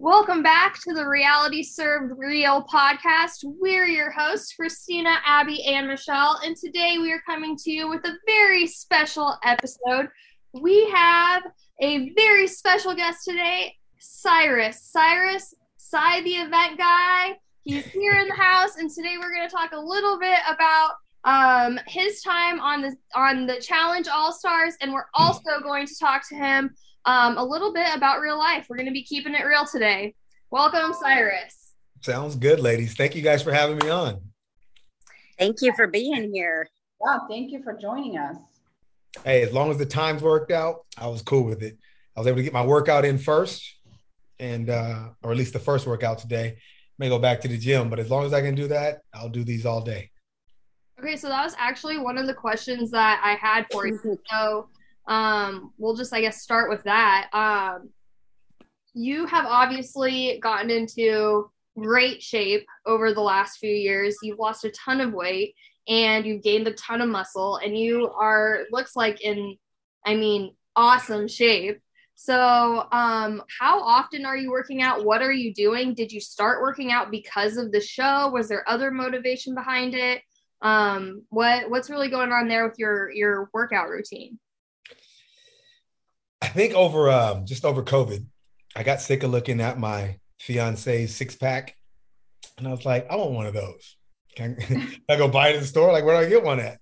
Welcome back to the Reality Served Real podcast. We're your hosts, Christina, Abby, and Michelle, and today we are coming to you with a very special episode. We have a very special guest today, Syrus. Syrus, Sy the event guy. He's here in the house, and today we're going to talk a little bit about um, his time on the on the Challenge All Stars, and we're also going to talk to him um, a little bit about real life. We're going to be keeping it real today. Welcome, Syrus. Sounds good, ladies. Thank you guys for having me on. Thank you for being here. Yeah, thank you for joining us. Hey, as long as the times worked out, I was cool with it. I was able to get my workout in first, and uh, or at least the first workout today. May go back to the gym, but as long as I can do that, I'll do these all day. Okay, so that was actually one of the questions that I had for you. So um, we'll just, I guess, start with that. Um, you have obviously gotten into great shape over the last few years. You've lost a ton of weight and you've gained a ton of muscle, and you are looks like in, I mean, awesome shape. So, um, how often are you working out? What are you doing? Did you start working out because of the show? Was there other motivation behind it? Um, what what's really going on there with your your workout routine? I think over um, just over COVID, I got sick of looking at my fiance's six pack, and I was like, I want one of those. Can I, can I go buy it in the store? Like, where do I get one at?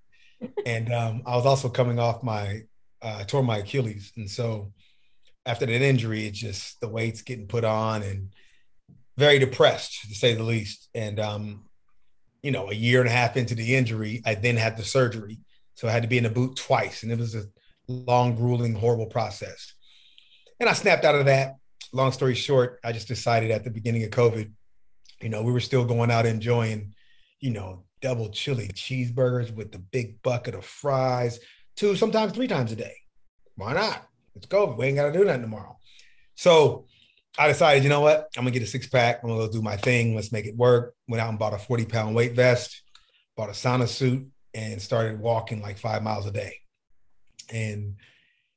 And um, I was also coming off my uh, tore my Achilles, and so after that injury, it's just the weight's getting put on, and very depressed to say the least. And um, you know, a year and a half into the injury, I then had the surgery, so I had to be in a boot twice, and it was a long, grueling, horrible process. And I snapped out of that. Long story short, I just decided at the beginning of COVID, you know, we were still going out enjoying, you know, double chili cheeseburgers with the big bucket of fries, two, sometimes three times a day. Why not? It's COVID. We ain't got to do that tomorrow. So I decided, you know what? I'm gonna get a six pack. I'm gonna go do my thing. Let's make it work. Went out and bought a 40 pound weight vest, bought a sauna suit, and started walking like five miles a day and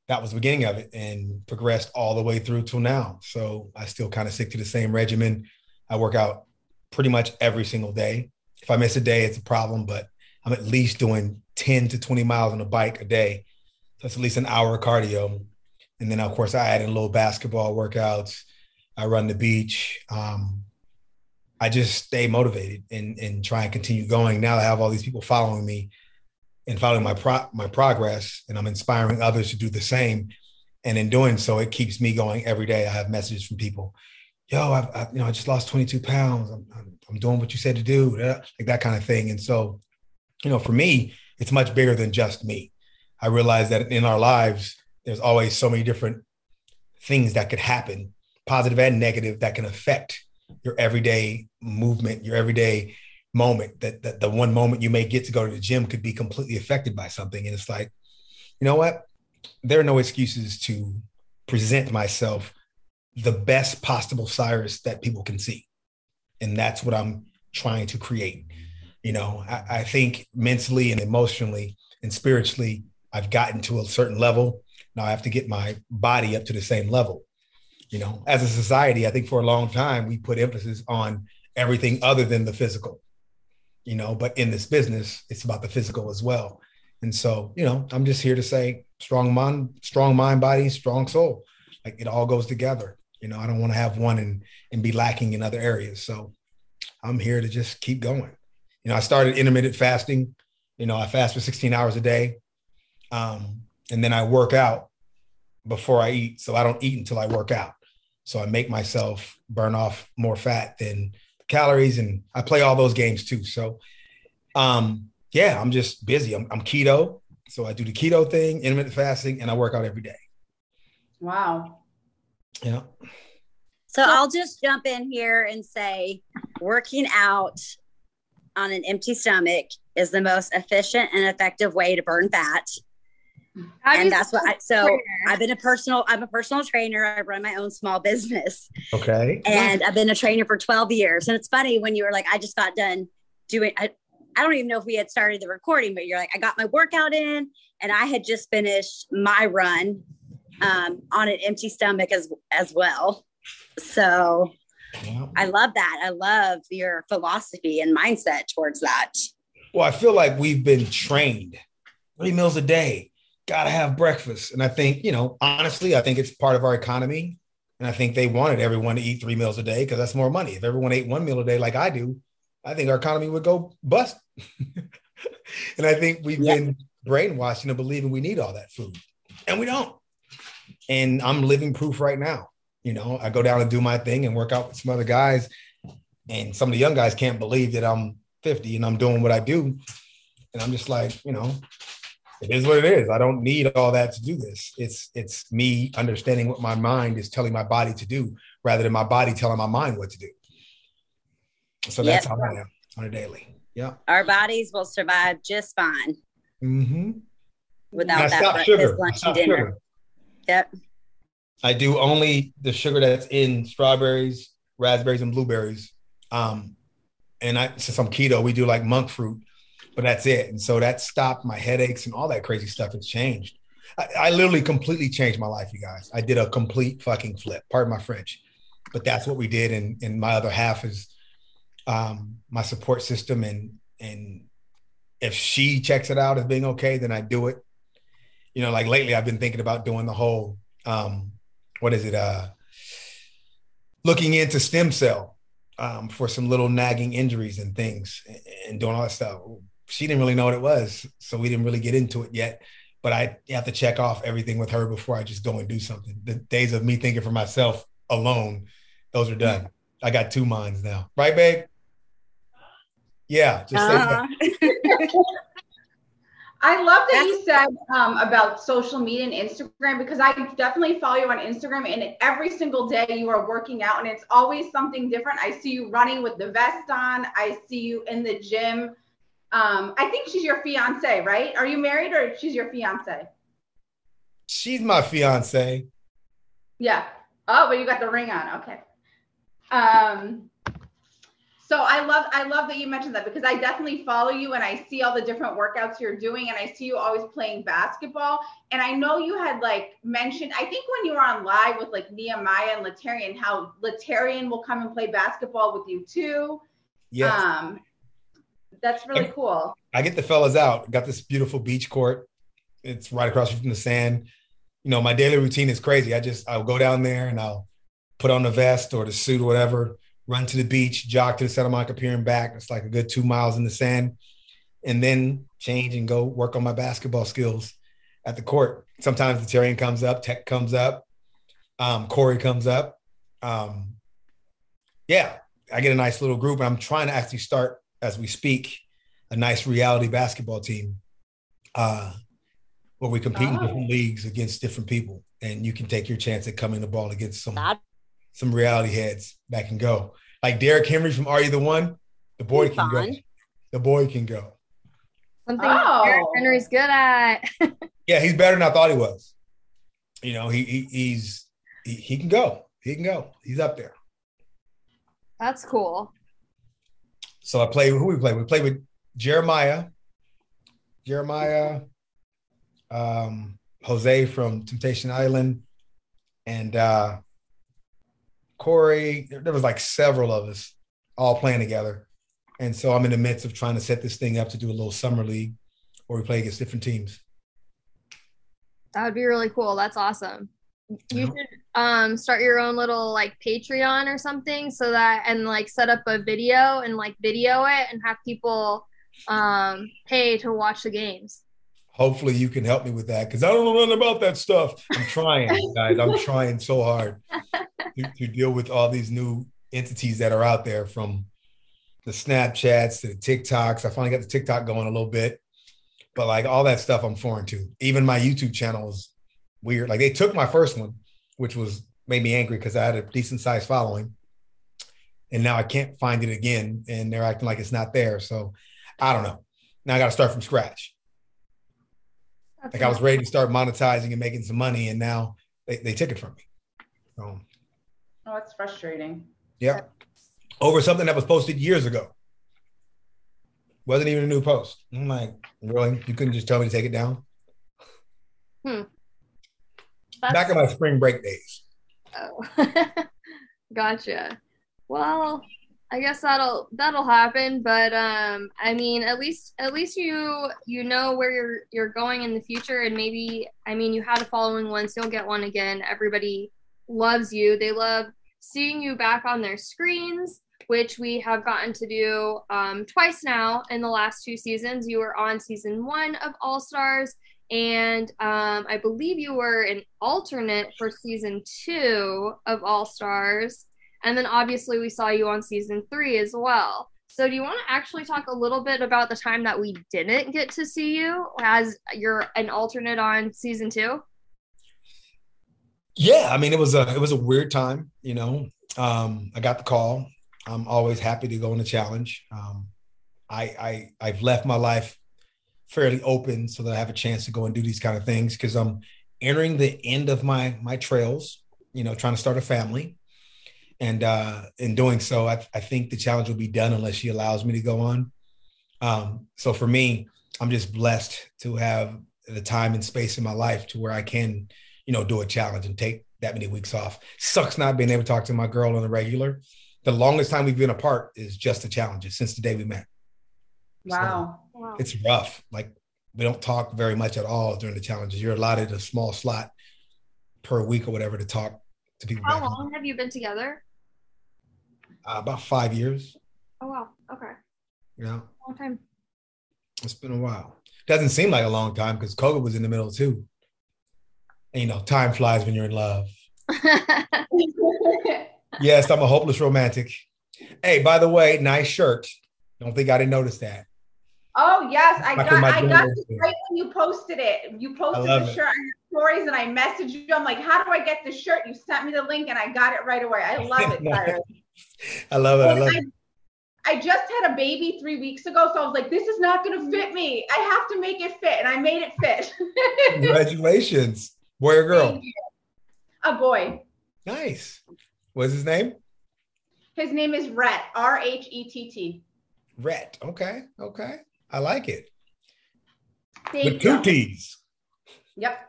that was the beginning of it and progressed all the way through till now. So i still kind of stick to the same regimen. I work out pretty much every single day. If i miss a day it's a problem but i'm at least doing 10 to 20 miles on a bike a day. So that's at least an hour of cardio. And then of course i add in little basketball workouts. I run the beach. Um, i just stay motivated and, and try and continue going. Now i have all these people following me and following my pro- my progress, and I'm inspiring others to do the same. And in doing so, it keeps me going every day. I have messages from people, "Yo, I've, I, you know I just lost 22 pounds. I'm, I'm, I'm doing what you said to do," uh, like that kind of thing. And so, you know, for me, it's much bigger than just me. I realize that in our lives, there's always so many different things that could happen, positive and negative, that can affect your everyday movement, your everyday moment that, that the one moment you may get to go to the gym could be completely affected by something. And it's like you know what? There are no excuses to present myself the best possible Syrus that people can see. And that's what i'm trying to create. You know I, I think mentally and emotionally and spiritually i've gotten to a certain level. Now i have to get my body up to the same level. You know as a society i think for a long time we put emphasis on everything other than the physical you know, but in this business, it's about the physical as well. And so, you know, I'm just here to say strong mind, strong mind, body, strong soul. Like it all goes together. You know, I don't want to have one and and be lacking in other areas. So I'm here to just keep going. You know, I started intermittent fasting. You know, I fast for 16 hours a day. Um, and then I work out before I eat. So I don't eat until I work out. So I make myself burn off more fat than calories and I play all those games too. So, um, yeah, I'm just busy. I'm, I'm keto. So I do the keto thing, intermittent fasting, and I work out every day. Wow. Yeah. So I'll just jump in here and say working out on an empty stomach is the most efficient and effective way to burn fat and that's what I, so trainer. I've been a personal, I'm a personal trainer. I run my own small business. Okay. And I've been a trainer for 12 years. And it's funny when you were like, I just got done doing, I, I don't even know if we had started the recording, but you're like, I got my workout in and I had just finished my run um, on an empty stomach as, as well. So Yeah. I love that. I love your philosophy and mindset towards that. Well, I feel like we've been trained three meals a day, gotta have breakfast. And I think, you know, honestly, I think it's part of our economy. And I think they wanted everyone to eat three meals a day because that's more money. If everyone ate one meal a day like I do, I think our economy would go bust. and I think we've Yeah. been brainwashed into believing we need all that food. And we don't. And I'm living proof right now. You know, I go down and do my thing and work out with some other guys. And some of the young guys can't believe that I'm 50 and I'm doing what I do. And I'm just like, you know, it is what it is. I don't need all that to do this. It's it's me understanding what my mind is telling my body to do rather than my body telling my mind what to do. So that's Yep. how I am on a daily. Yeah. Our bodies will survive just fine Mm-hmm. without that breakfast, sugar. Lunch, and dinner. sugar. Yep. I do only the sugar that's in strawberries, raspberries, and blueberries. Um, and I since I'm keto, we do like monk fruit, but that's it. And so that stopped my headaches and all that crazy stuff. It's changed. I, I literally completely changed my life, you guys. I did a complete fucking flip. Pardon my French, but that's what we did. And and my other half is um, my support system. And and if she checks it out as being okay, then I do it. You know, like lately, I've been thinking about doing the whole um, what is it? Uh, looking into stem cell um, for some little nagging injuries and things and doing all that stuff. She didn't really know what it was, so we didn't really get into it yet. But I have to check off everything with her before I just go and do something. The days of me thinking for myself alone, those are done. I got two minds now, right, babe? Yeah, just say that. Uh-huh. I love that That's- you said um, about social media and Instagram because I definitely follow you on Instagram and every single day you are working out and it's always something different. I see you running with the vest on. I see you in the gym. Um, I think she's your fiance, right? Are you married or she's your fiance? She's my fiance. Yeah. Oh, but you got the ring on. Okay. Um, so I love I love that you mentioned that because I definitely follow you and I see all the different workouts you're doing and I see you always playing basketball. And I know you had like mentioned, I think when you were on live with like Nehemiah and Laterrian, how Laterrian will come and play basketball with you too. Yes. Um, that's really cool. I get the fellas out. Got this beautiful beach court. It's right across from the sand. You know, my daily routine is crazy. I just I'll go down there and I'll put on the vest or the suit or whatever, run to the beach, jog to the Santa Monica Pier and back. It's like a good two miles in the sand, and then change and go work on my basketball skills at the court. Sometimes Laterrian comes up, Tech comes up, um, Corey comes up. Um, yeah, I get a nice little group, and I'm trying to actually start as we speak a nice reality basketball team uh, where we compete in Oh. different leagues against different people, and you can take your chance at coming the ball against some That- some reality heads that can go. Like Derek Henry from Are You the One? The boy can go. The boy can go. Something Oh. Derrick Henry's good at. Yeah, he's better than I thought he was. You know, he, he he's he, he can go. He can go. He's up there. That's cool. So I play who we play. We play with Jeremiah, Jeremiah, um, Jose from Temptation Island, and uh, Corey. There there was like several of us all playing together, and so I'm in the midst of trying to set this thing up to do a little summer league where we play against different teams. That would be really cool. That's awesome. You should um start your own little like Patreon or something so that and like set up a video and like video it and have people um pay to watch the games. Hopefully, you can help me with that because I don't know nothing about that stuff. I'm trying, guys. I'm trying so hard to, to deal with all these new entities that are out there from the Snapchats to the TikToks. I finally got the TikTok going a little bit, but like all that stuff, I'm foreign to. Even my YouTube channel is weird. Like they took my first one, which was made me angry because I had a decent sized following, and now I can't find it again, and they're acting like it's not there. So I don't know. Now I got to start from scratch. That's Like I was ready to start monetizing and making some money, and now they, they took it from me. So, Oh, it's frustrating. yeah, over something that was posted years ago. Wasn't even a new post. I'm like, really? You couldn't just tell me to take it down? Hmm. That's- Back in my spring break days. oh. Gotcha. Well, I guess that'll that'll happen, but um I mean at least at least you you know where you're you're going in the future and maybe I mean you had a following once, you'll get one again. Everybody loves you. They love seeing you back on their screens, which we have gotten to do um, twice now in the last two seasons. You were on season one of All Stars, and um, I believe you were an alternate for season two of All Stars. And then obviously we saw you on season three as well. So do you want to actually talk a little bit about the time that we didn't get to see you as you're an alternate on season two? Yeah, I mean it was a it was a weird time, you know. Um, I got the call. I'm always happy to go on a challenge. Um, I, I I've left my life fairly open so that I have a chance to go and do these kind of things because I'm entering the end of my my trails, you know, trying to start a family. And uh, in doing so, I, I think the challenge will be done unless she allows me to go on. Um, so for me, I'm just blessed to have the time and space in my life to where I can, you know, do a challenge and take that many weeks off. Sucks not being able to talk to my girl on the regular. The longest time we've been apart is just the challenges since the day we met. Wow. So wow. It's rough. Like we don't talk very much at all during the challenges. You're allotted a small slot per week or whatever to talk to people. How long home. have you been together? Uh, about five years. Oh wow. Okay. Yeah. Long time. It's been a while. Doesn't seem like a long time because COVID was in the middle too. And, you know, time flies when you're in love. yes, I'm a hopeless romantic. Hey, by the way, nice shirt. Don't think I didn't notice that. Oh yes, I got I got it right when you posted it. You posted the shirt on your stories, and I messaged you. I'm like, how do I get the shirt? You sent me the link, and I got it right away. I love it. I love it. I love I, it. I just had a baby three weeks ago, so I was like, this is not going to mm. fit me. I have to make it fit, and I made it fit. Congratulations, boy or girl? A boy. Nice. What's his name? His name is Rhett. R H E T T. Rhett. Okay. Okay. I like it. Thank With two T's. Yep.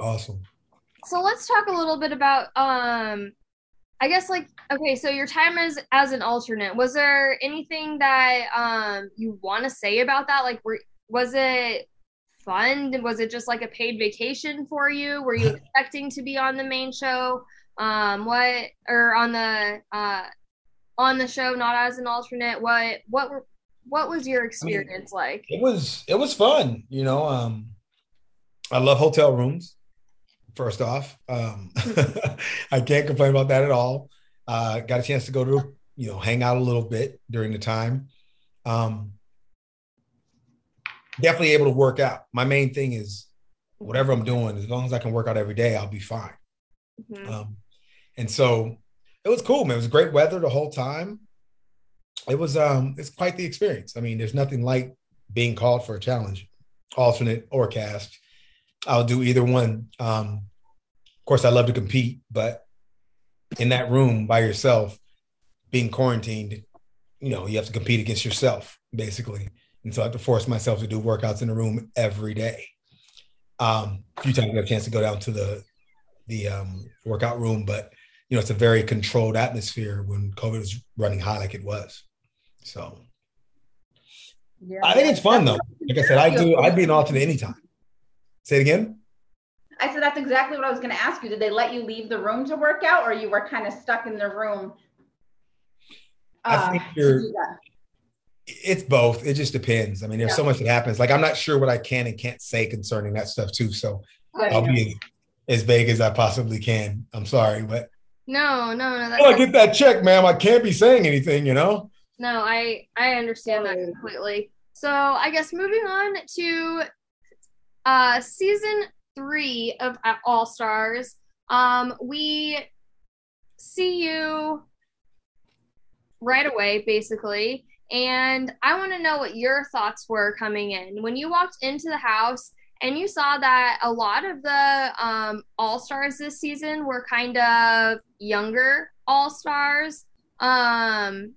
Awesome. So let's talk a little bit about um I guess like okay, so your time as as an alternate, was there anything that um you want to say about that? Like were was it fun? Was it just like a paid vacation for you? Were you expecting to be on the main show? Um what or on the uh on the show not as an alternate? What what were what was your experience I mean, like? It was it was fun, you know. Um I love hotel rooms first off. Um, I can't complain about that at all. Uh, got a chance to go to, you know, hang out a little bit during the time. Um, definitely able to work out. My main thing is whatever I'm doing, as long as I can work out every day, I'll be fine. Mm-hmm. Um, and so it was cool, man. It was great weather the whole time. It was um it's quite the experience. I mean, there's nothing like being called for a challenge, alternate or cast. I'll do either one. Um, of course, I love to compete, but in that room by yourself, being quarantined, you know, you have to compete against yourself, basically. And so I have to force myself to do workouts in the room every day. Um, a few times I got a chance to go down to the the um, workout room, but you know, it's a very controlled atmosphere when COVID was running high like it was. So yeah, I think it's fun though. Like I said, I do. I'd be an alternate anytime. Say it again. I said that's exactly what I was going to ask you. Did they let you leave the room to work out, or you were kind of stuck in the room? Uh, I think you're. It's both. It just depends. I mean, there's yeah. so much that happens. Like I'm not sure what I can and can't say concerning that stuff too. So I'll be as, vague as I possibly can. I'm sorry, but no, no, no. I get that check, ma'am. I can't be saying anything, you know. No, I I understand that completely. So I guess moving on to uh, season three of All Stars, um, we see you right away, basically. And I want to know what your thoughts were coming in. When you walked into the house and you saw that a lot of the um, All Stars this season were kind of younger All Stars. Um,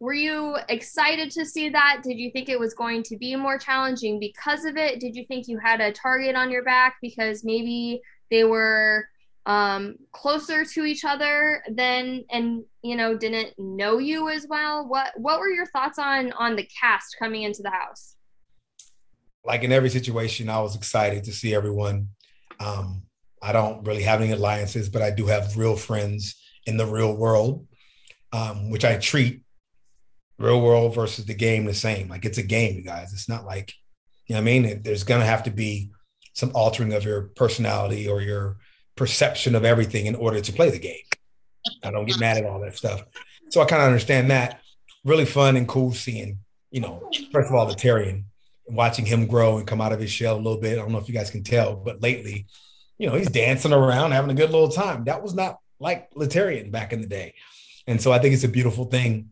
were you excited to see that? Did you think it was going to be more challenging because of it? Did you think you had a target on your back because maybe they were um, closer to each other than and you know didn't know you as well. What what were your thoughts on on the cast coming into the house? Like in every situation, I was excited to see everyone. Um, I don't really have any alliances, but I do have real friends in the real world, um, which I treat real world versus the game the same. Like it's a game, you guys. It's not like, you know I mean? There's going to have to be some altering of your personality or your perception of everything in order to play the game. I don't get mad at all that stuff. So I kind of understand that. Really fun and cool seeing, you know, first of all, Laterrian, watching him grow and come out of his shell a little bit. I don't know if you guys can tell, but lately, you know, he's dancing around, having a good little time. That was not like Laterrian back in the day. And so I think it's a beautiful thing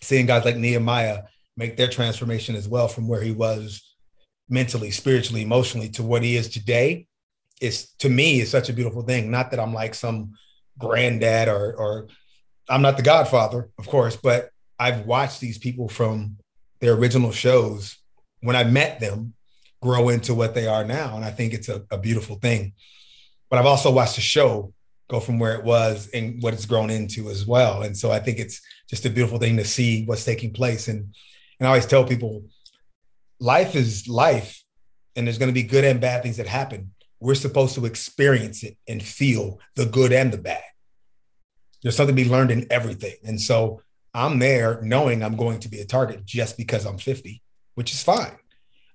seeing guys like Nehemiah make their transformation as well from where he was mentally, spiritually, emotionally to what he is today. Is to me is such a beautiful thing. Not that I'm like some granddad or or I'm not the godfather, of course, but I've watched these people from their original shows when I met them grow into what they are now. And I think it's a, a beautiful thing. But I've also watched the show go from where it was and what it's grown into as well. And so I think it's just a beautiful thing to see what's taking place. And and I always tell people, life is life, and there's going to be good and bad things that happen. We're supposed to experience it and feel the good and the bad. There's something to be learned in everything. And so I'm there knowing I'm going to be a target just because I'm 50, which is fine.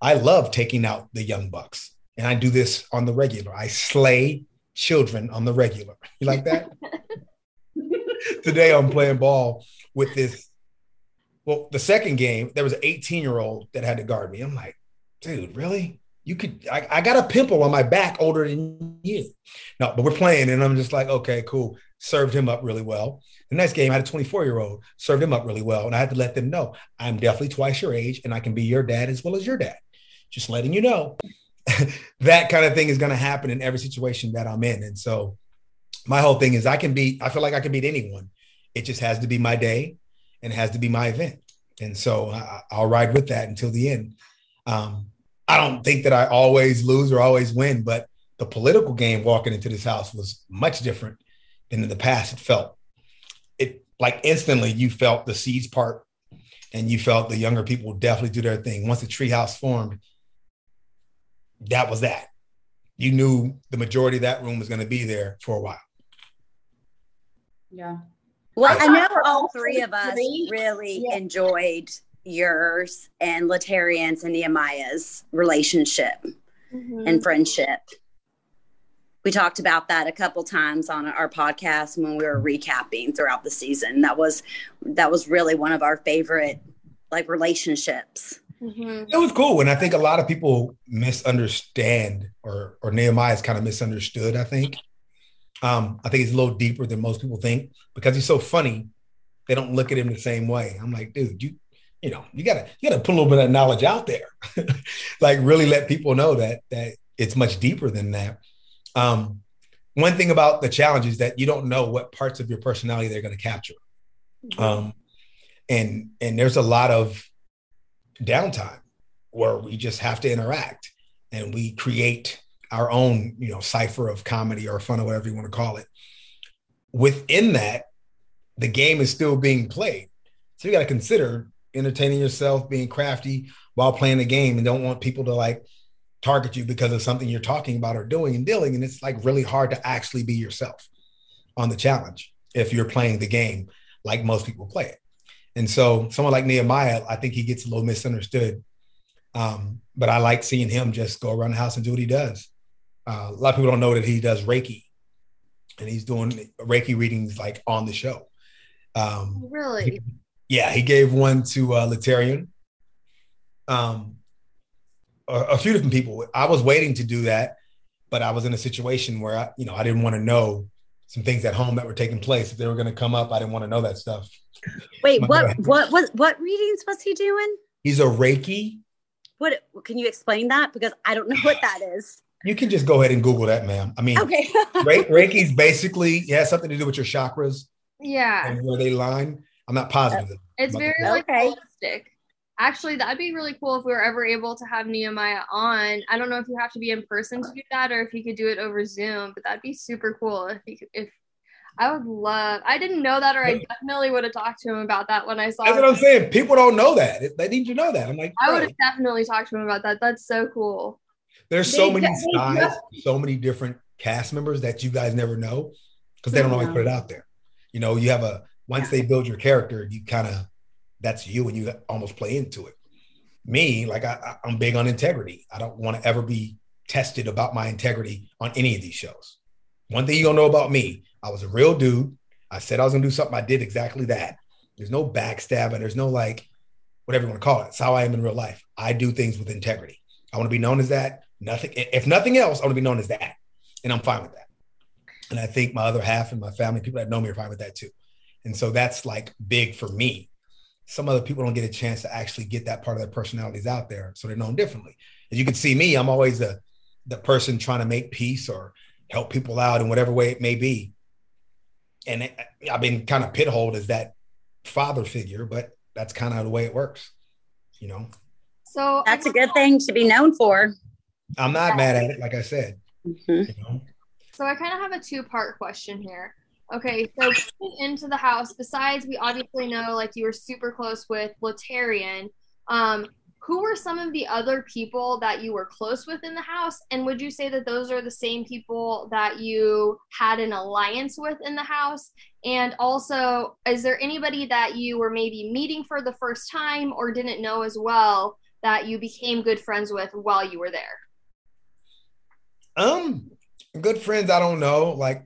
I love taking out the young bucks. And I do this on the regular. I slay children on the regular. You like that? Today I'm playing ball with this. Well, the second game, there was an 18 year old that had to guard me. I'm like, dude, really? You could, I, I got a pimple on my back older than you. No, but we're playing, and I'm just like, okay, cool. Served him up really well. The next game, I had a 24 year old, served him up really well. And I had to let them know I'm definitely twice your age and I can be your dad as well as your dad. Just letting you know. that kind of thing is going to happen in every situation that I'm in. And so my whole thing is I can beat, I feel like I can beat anyone. It just has to be my day and it has to be my event. And so I, will ride with that until the end. Um, I don't think that I always lose or always win, but the political game walking into this house was much different than in the past. It felt it like instantly you felt the seeds part and you felt the younger people definitely do their thing. Once the treehouse formed, that was that. You knew the majority of that room was going to be there for a while. Yeah. Well, I know all three of us really yeah. enjoyed yours and Laterrian's and Nehemiah's relationship mm-hmm. and friendship. We talked about that a couple times on our podcast when we were recapping throughout the season. That was that was really one of our favorite like relationships. Mm-hmm. It was cool, and I think a lot of people misunderstand, or or Nehemiah is kind of misunderstood. I think, um, I think he's a little deeper than most people think because he's so funny. They don't look at him the same way. I'm like, dude, you, you know, you gotta you gotta put a little bit of knowledge out there, like really let people know that that it's much deeper than that. Um, one thing about the challenge is that you don't know what parts of your personality they're going to capture, mm-hmm. um, and and there's a lot of downtime where we just have to interact and we create our own, you know, cipher of comedy or fun or whatever you want to call it. Within that, the game is still being played. So you got to consider entertaining yourself, being crafty while playing the game and don't want people to like target you because of something you're talking about or doing and dealing. And it's like really hard to actually be yourself on the challenge if you're playing the game like most people play it. And so someone like Nehemiah, I think he gets a little misunderstood. Um, but I like seeing him just go around the house and do what he does. Uh, a lot of people don't know that he does Reiki, and he's doing Reiki readings like on the show. Um, really? He, yeah, he gave one to uh, Laterrian. Um, a, a, few different people. I was waiting to do that, but I was in a situation where I, you know, I didn't want to know some things at home that were taking place. If they were going to come up, I didn't want to know that stuff. Wait, what, what, was, what readings was he doing? He's a Reiki. What can you explain that? Because I don't know what that is. You can just go ahead and Google that, ma'am. I mean, okay. Re- Reiki's basically it has something to do with your chakras. Yeah. And where they line. I'm not positive. It's very like okay. holistic. Actually, that'd be really cool if we were ever able to have Nehemiah on. I don't know if you have to be in person to do that or if you could do it over Zoom, but that'd be super cool if you could, if I would love. I didn't know that, or I definitely would have talked to him about that when I saw. That's what I'm saying. People don't know that. They need to know that. I'm like, I would have definitely talked to him about that. That's so cool. There's so many sides, so many different cast members that you guys never know because they don't always put it out there. You know, you have a once they build your character, you kind of that's you and you almost play into it. Me, like I, I'm big on integrity. I don't want to ever be tested about my integrity on any of these shows. One thing you don't know about me, I was a real dude. I said I was gonna do something. I did exactly that. There's no backstabbing. There's no like whatever you want to call it. It's how I am in real life. I do things with integrity. I want to be known as that. Nothing. If nothing else, I want to be known as that, and I'm fine with that. And I think my other half and my family, people that know me, are fine with that too. And so that's like big for me. Some other people don't get a chance to actually get that part of their personalities out there, so they're known differently. As you can see me, I'm always the the person trying to make peace or help people out in whatever way it may be. And it, I've been kind of pitholed as that father figure, but that's kind of the way it works, you know. So that's a good thing to be known for. I'm not mad at it, like I said. Mm-hmm. You know? So I kind of have a two part question here. Okay, so into the house, besides we obviously know like you were super close with Laterrian, um, who were some of the other people that you were close with in the house? And would you say that those are the same people that you had an alliance with in the house? And also, is there anybody that you were maybe meeting for the first time or didn't know as well that you became good friends with while you were there? Um, good friends, I don't know. Like,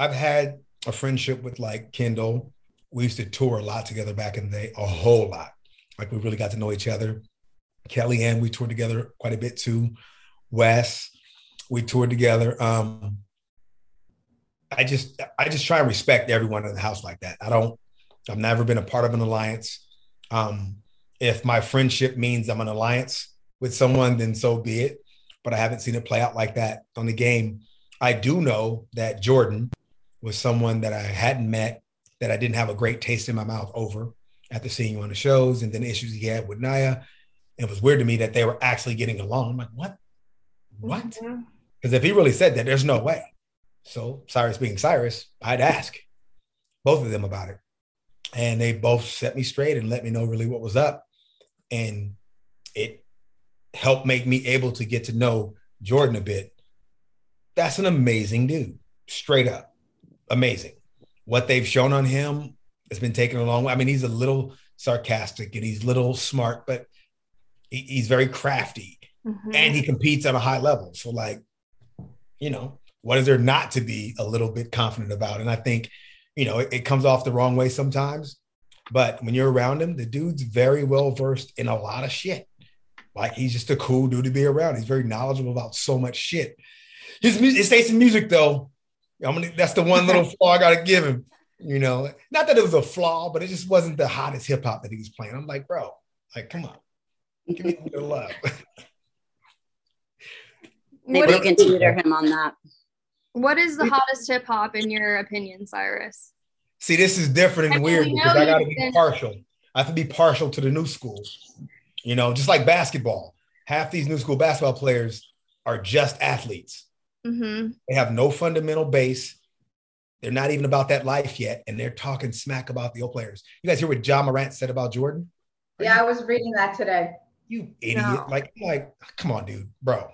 I've had a friendship with like Kendal. We used to tour a lot together back in the day, a whole lot. Like, we really got to know each other. Kellyanne, we toured together quite a bit too. Wes, we toured together. Um, I just, I just try and respect everyone in the house like that. I don't, I've never been a part of an alliance. Um, if my friendship means I'm an alliance with someone, then so be it but I haven't seen it play out like that on the game. I do know that Jordan was someone that I hadn't met, that I didn't have a great taste in my mouth over after seeing you on the shows and then the issues he had with Naya. It was weird to me that they were actually getting along. I'm like, what? What? Because if he really said that, there's no way. So Syrus being Syrus, I'd ask both of them about it. And they both set me straight and let me know really what was up. And it helped make me able to get to know Jordan a bit. That's an amazing dude, straight up amazing. What they've shown on him has been taken a long way. I mean, he's a little sarcastic and he's a little smart, but he, he's very crafty mm-hmm. and he competes at a high level. So, like, you know, what is there not to be a little bit confident about? And I think, you know, it, it comes off the wrong way sometimes. But when you're around him, the dude's very well versed in a lot of shit. Like he's just a cool dude to be around. He's very knowledgeable about so much shit. His music, his taste in music, though, I'm gonna, that's the one little flaw I gotta give him. You know, not that it was a flaw, but it just wasn't the hottest hip hop that he was playing. I'm like, bro, like, come on, give me a little love. Maybe you can tutor him on that. What is the hottest hip hop in your opinion, Syrus? See, this is different and weird because I gotta be partial. I have to be partial to the new school. You know, just like basketball, half these new school basketball players are just athletes. Mm-hmm. They have no fundamental base. They're not even about that life yet, and they're talking smack about the old players. You guys hear what John Morant said about Jordan? Yeah, I was reading that today. You idiot! No. Like, like, come on, dude, bro,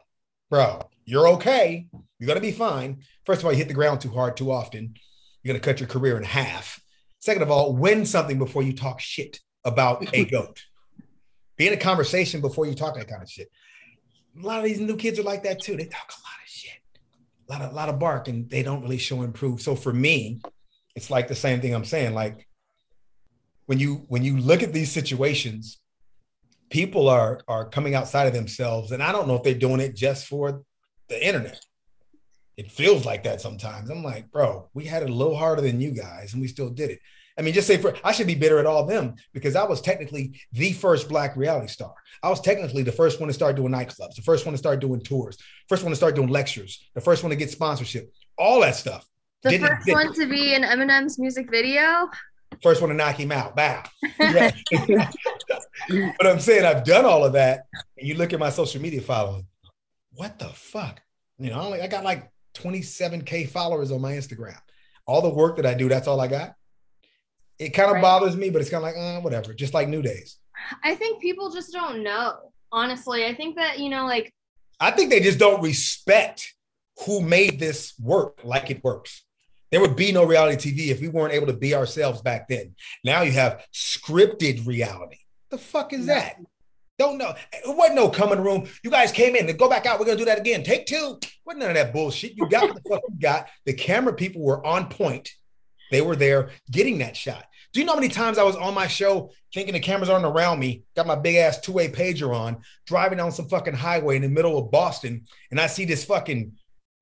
bro, you're okay. You're gonna be fine. First of all, you hit the ground too hard too often. You're gonna cut your career in half. Second of all, win something before you talk shit about a goat. Be in a conversation before you talk that kind of shit. A lot of these new kids are like that too. They talk a lot of shit, a lot of, lot of bark, and they don't really show improve. So for me, it's like the same thing I'm saying. Like when you when you look at these situations, people are are coming outside of themselves, and I don't know if they're doing it just for the internet. It feels like that sometimes. I'm like, bro, we had it a little harder than you guys, and we still did it. I mean, just say for I should be bitter at all of them because I was technically the first black reality star. I was technically the first one to start doing nightclubs, the first one to start doing tours, first one to start doing lectures, the first one to get sponsorship, all that stuff. The Didn't first one to be in Eminem's music video. First one to knock him out. Bow. but I'm saying I've done all of that, and you look at my social media following. What the fuck? You know, I got like 27k followers on my Instagram. All the work that I do, that's all I got. It kind of right. bothers me, but it's kind of like, uh, whatever. Just like New Days. I think people just don't know. Honestly, I think that you know, like. I think they just don't respect who made this work like it works. There would be no reality TV if we weren't able to be ourselves back then. Now you have scripted reality. The fuck is that? Don't know. It wasn't no coming room. You guys came in and go back out. We're gonna do that again. Take two. Wasn't none of that bullshit. You got what the fuck you got. The camera people were on point. They were there getting that shot. Do you know how many times I was on my show thinking the cameras aren't around me, got my big ass two way pager on, driving down some fucking highway in the middle of Boston, and I see this fucking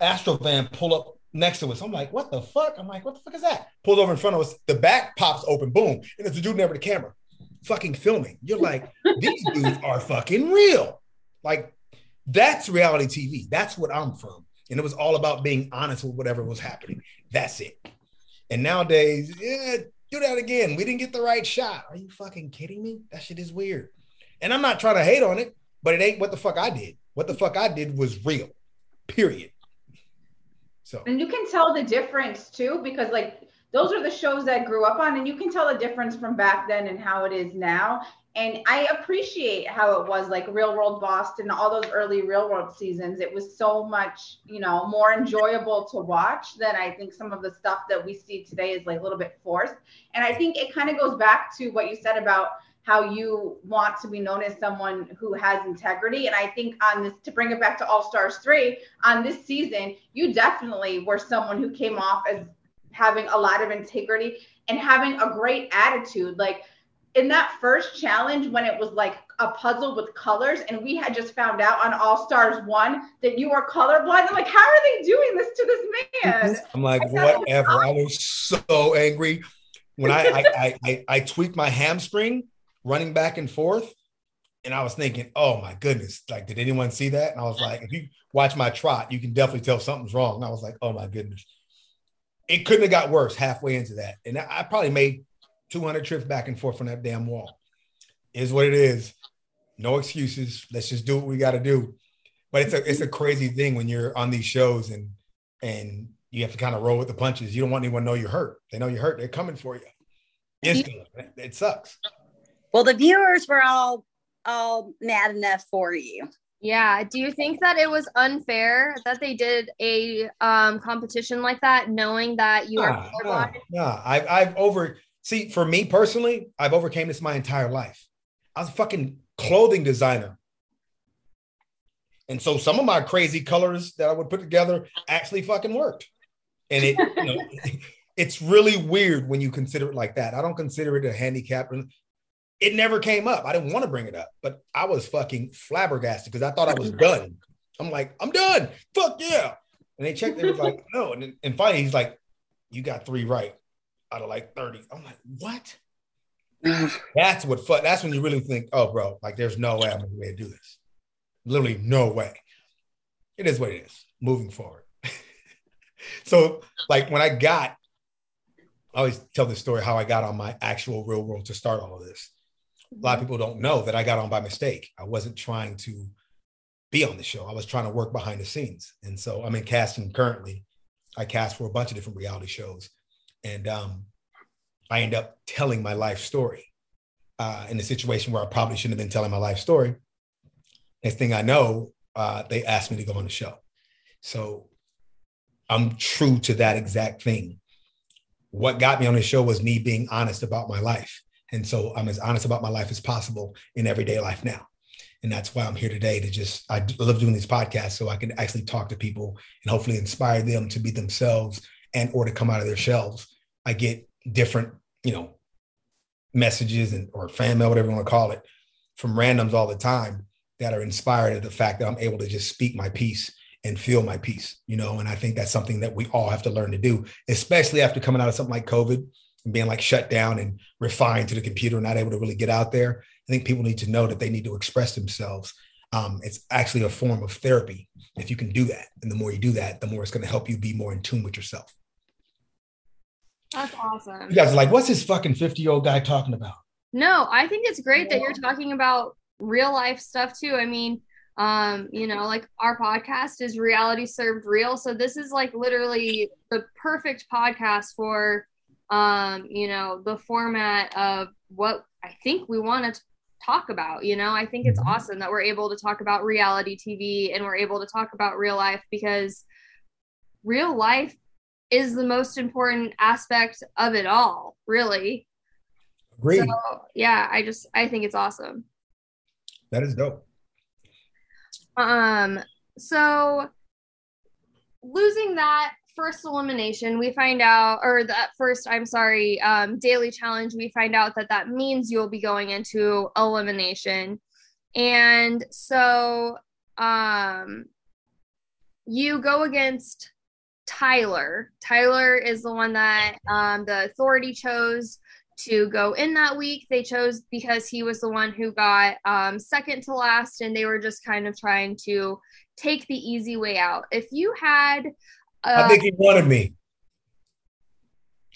Astro van pull up next to us. I'm like, what the fuck? I'm like, what the fuck is that? Pulled over in front of us. The back pops open, boom, and it's a dude never the camera, fucking filming. You're like, these dudes are fucking real. Like, that's reality TV. That's what I'm from. And it was all about being honest with whatever was happening. That's it. And nowadays, yeah, do that again. We didn't get the right shot. Are you fucking kidding me? That shit is weird. And I'm not trying to hate on it, but it ain't what the fuck I did. What the fuck I did was real. Period. So and you can tell the difference too, because like those are the shows that I grew up on, and you can tell the difference from back then and how it is now. And I appreciate how it was like Real World Boston, all those early Real World seasons. It was so much, you know, more enjoyable to watch than I think some of the stuff that we see today is like a little bit forced. And I think it kind of goes back to what you said about how you want to be known as someone who has integrity. And I think on this, to bring it back to All Stars 3, on this season, you definitely were someone who came off as having a lot of integrity and having a great attitude. Like in that first challenge, when it was like a puzzle with colors, and we had just found out on All Stars 1 that you were colorblind. I'm like, how are they doing this to this man? I'm like, whatever. I was so angry when I I, I, I, I tweaked my hamstring running back and forth. And I was thinking, oh my goodness, like, did anyone see that? And I was like, if you watch my trot, you can definitely tell something's wrong. And I was like, oh my goodness. It couldn't have got worse halfway into that. And I probably made 200 trips back and forth from that damn wall. Is what it is. No excuses. Let's just do what we got to do. But it's a it's a crazy thing when you're on these shows and and you have to kind of roll with the punches. You don't want anyone to know you're hurt. They know you're hurt. They're coming for you. Instantly. It sucks. Well, the viewers were all all mad enough for you. Yeah. Do you think that it was unfair that they did a um, competition like that, knowing that you are colorblind? No, no, I've I've over see for me personally, I've overcame this my entire life. I was a fucking clothing designer. And so some of my crazy colors that I would put together actually fucking worked. And it, you know, it's really weird when you consider it like that. I don't consider it a handicap it never came up. I didn't want to bring it up, but I was fucking flabbergasted because I thought I was done. I'm like, I'm done. Fuck yeah. And they checked, they was like, no. And, then, and finally, he's like, you got three right out of like 30. I'm like, what? that's what fuck. That's when you really think, oh, bro, like there's no way I'm gonna be able to do this. Literally, no way. It is what it is. Moving forward. so, like when I got, I always tell this story how I got on my actual real world to start all of this a lot of people don't know that I got on by mistake. I wasn't trying to be on the show. I was trying to work behind the scenes. And so I'm in casting currently. I cast for a bunch of different reality shows. And um, I end up telling my life story uh, in a situation where I probably shouldn't have been telling my life story. Next thing I know, uh, they asked me to go on the show. So I'm true to that exact thing. What got me on the show was me being honest about my life. And so I'm as honest about my life as possible in everyday life now. And that's why I'm here today to just, I love doing these podcasts so I can actually talk to people and hopefully inspire them to be themselves and or to come out of their shells. I get different, you know, messages and or fan mail, whatever you want to call it, from randoms all the time that are inspired at the fact that I'm able to just speak my piece and feel my piece, you know, and I think that's something that we all have to learn to do, especially after coming out of something like COVID being like shut down and refined to the computer, not able to really get out there. I think people need to know that they need to express themselves. Um, it's actually a form of therapy if you can do that. And the more you do that, the more it's going to help you be more in tune with yourself. That's awesome. You guys are like, what's this fucking 50 year old guy talking about? No, I think it's great that you're talking about real life stuff too. I mean, um, you know, like our podcast is reality served real. So this is like literally the perfect podcast for um, you know, the format of what I think we want to talk about. You know, I think it's Mhm. awesome that we're able to talk about reality TV and we're able to talk about real life because real life is the most important aspect of it all, really. Agreed. So, yeah, I just I think it's awesome. that is dope. Um, so losing that first elimination, we find out, or that first, I'm sorry, um, daily challenge, we find out that that means you'll be going into elimination. And so, um, you go against Tyler. Tyler is the one that um, the authority chose to go in that week. They chose because he was the one who got um, second to last, and they were just kind of trying to take the easy way out. If you had, I uh, think he wanted me.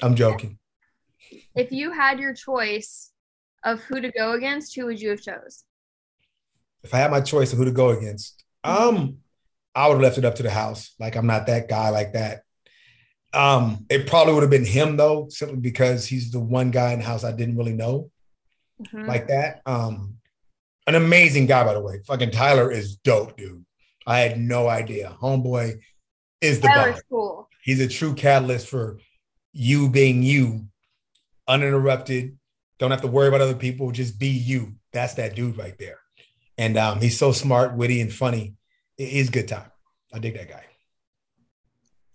I'm joking. if you had your choice of who to go against, who would you have chose? If I had my choice of who to go against, um, I would have left it up to the house. Like I'm not that guy like that. Um, it probably would have been him though, simply because he's the one guy in the house I didn't really know Mhm. like that. Um, an amazing guy, by the way. Fucking Tyler is dope, dude. I had no idea. Homeboy is the bomb. cool. He's a true catalyst for you being you, uninterrupted. Don't have to worry about other people. Just be you. That's that dude right there. And um, he's so smart, witty, and funny. It- He's good time. I dig that guy.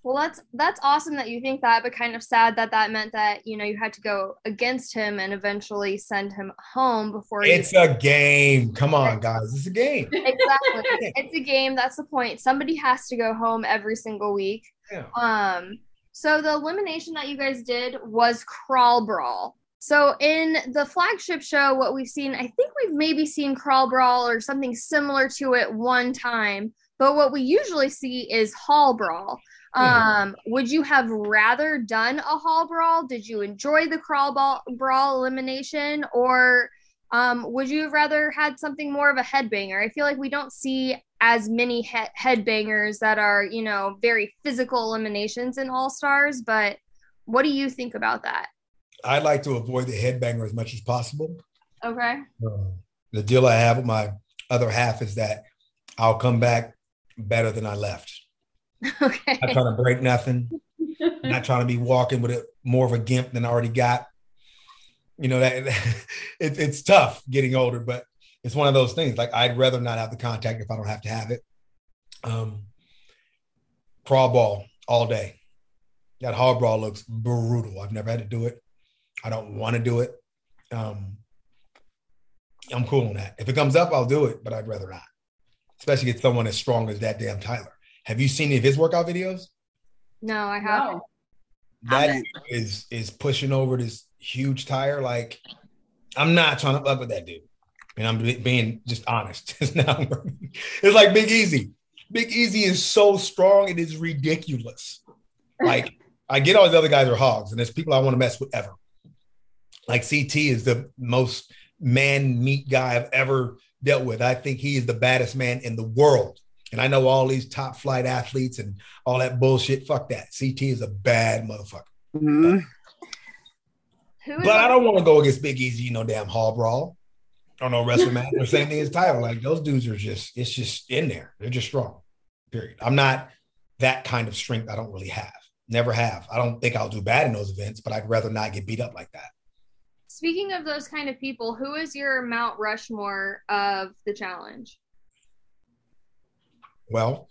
Well, that's that's awesome that you think that, but kind of sad that that meant that you know you had to go against him and eventually send him home before you. It's a game. Come on, guys. It's a game. exactly it's a game that's the point somebody has to go home every single week Yeah. um so the elimination that you guys did was crawl brawl so in the flagship show what we've seen i think we've maybe seen crawl brawl or something similar to it one time but what we usually see is hall brawl um would you have rather done a hall brawl did you enjoy the crawl ball, brawl elimination or um, would you have rather had something more of a headbanger? I feel like we don't see as many he- headbangers that are, you know, very physical eliminations in All Stars. But what do you think about that? I'd like to avoid the headbanger as much as possible. Okay. Uh, the deal I have with my other half is that I'll come back better than I left. Okay. Not trying to break nothing. Not trying to be walking with a, more of a gimp than I already got. You know that it, it's tough getting older, but it's one of those things. Like I'd rather not have the contact if I don't have to have it. Um, crawl brawl all day. That hall brawl looks brutal. I've never had to do it. I don't want to do it. Um, I'm cool on that. If it comes up, I'll do it, but I'd rather not. Especially get someone as strong as that damn Tyler. Have you seen any of his workout videos? No, I haven't. No. That Haven't. is is pushing over this huge tire. Like, I'm not trying to fuck with that dude. And I'm being just honest. it's not working. It's like Big Easy. Big Easy is so strong, it is ridiculous. Like, I get all the other guys are hogs, and there's people I want to mess with ever. Like CT is the most man meat guy I've ever dealt with. I think he is the baddest man in the world. And I know all these top flight athletes and all that bullshit. Fuck that. CT is a bad motherfucker. Mhm. Who is But I don't want to go against Big Easy, you know, damn hall brawl or no wrestling match or same thing as title. Like those dudes are just, it's just in there. They're just strong. Period. I'm not that kind of strength. I don't really have. Never have. I don't think I'll do bad in those events, but I'd rather not get beat up like that. Speaking of those kind of people, who is your Mount Rushmore of the challenge? Well,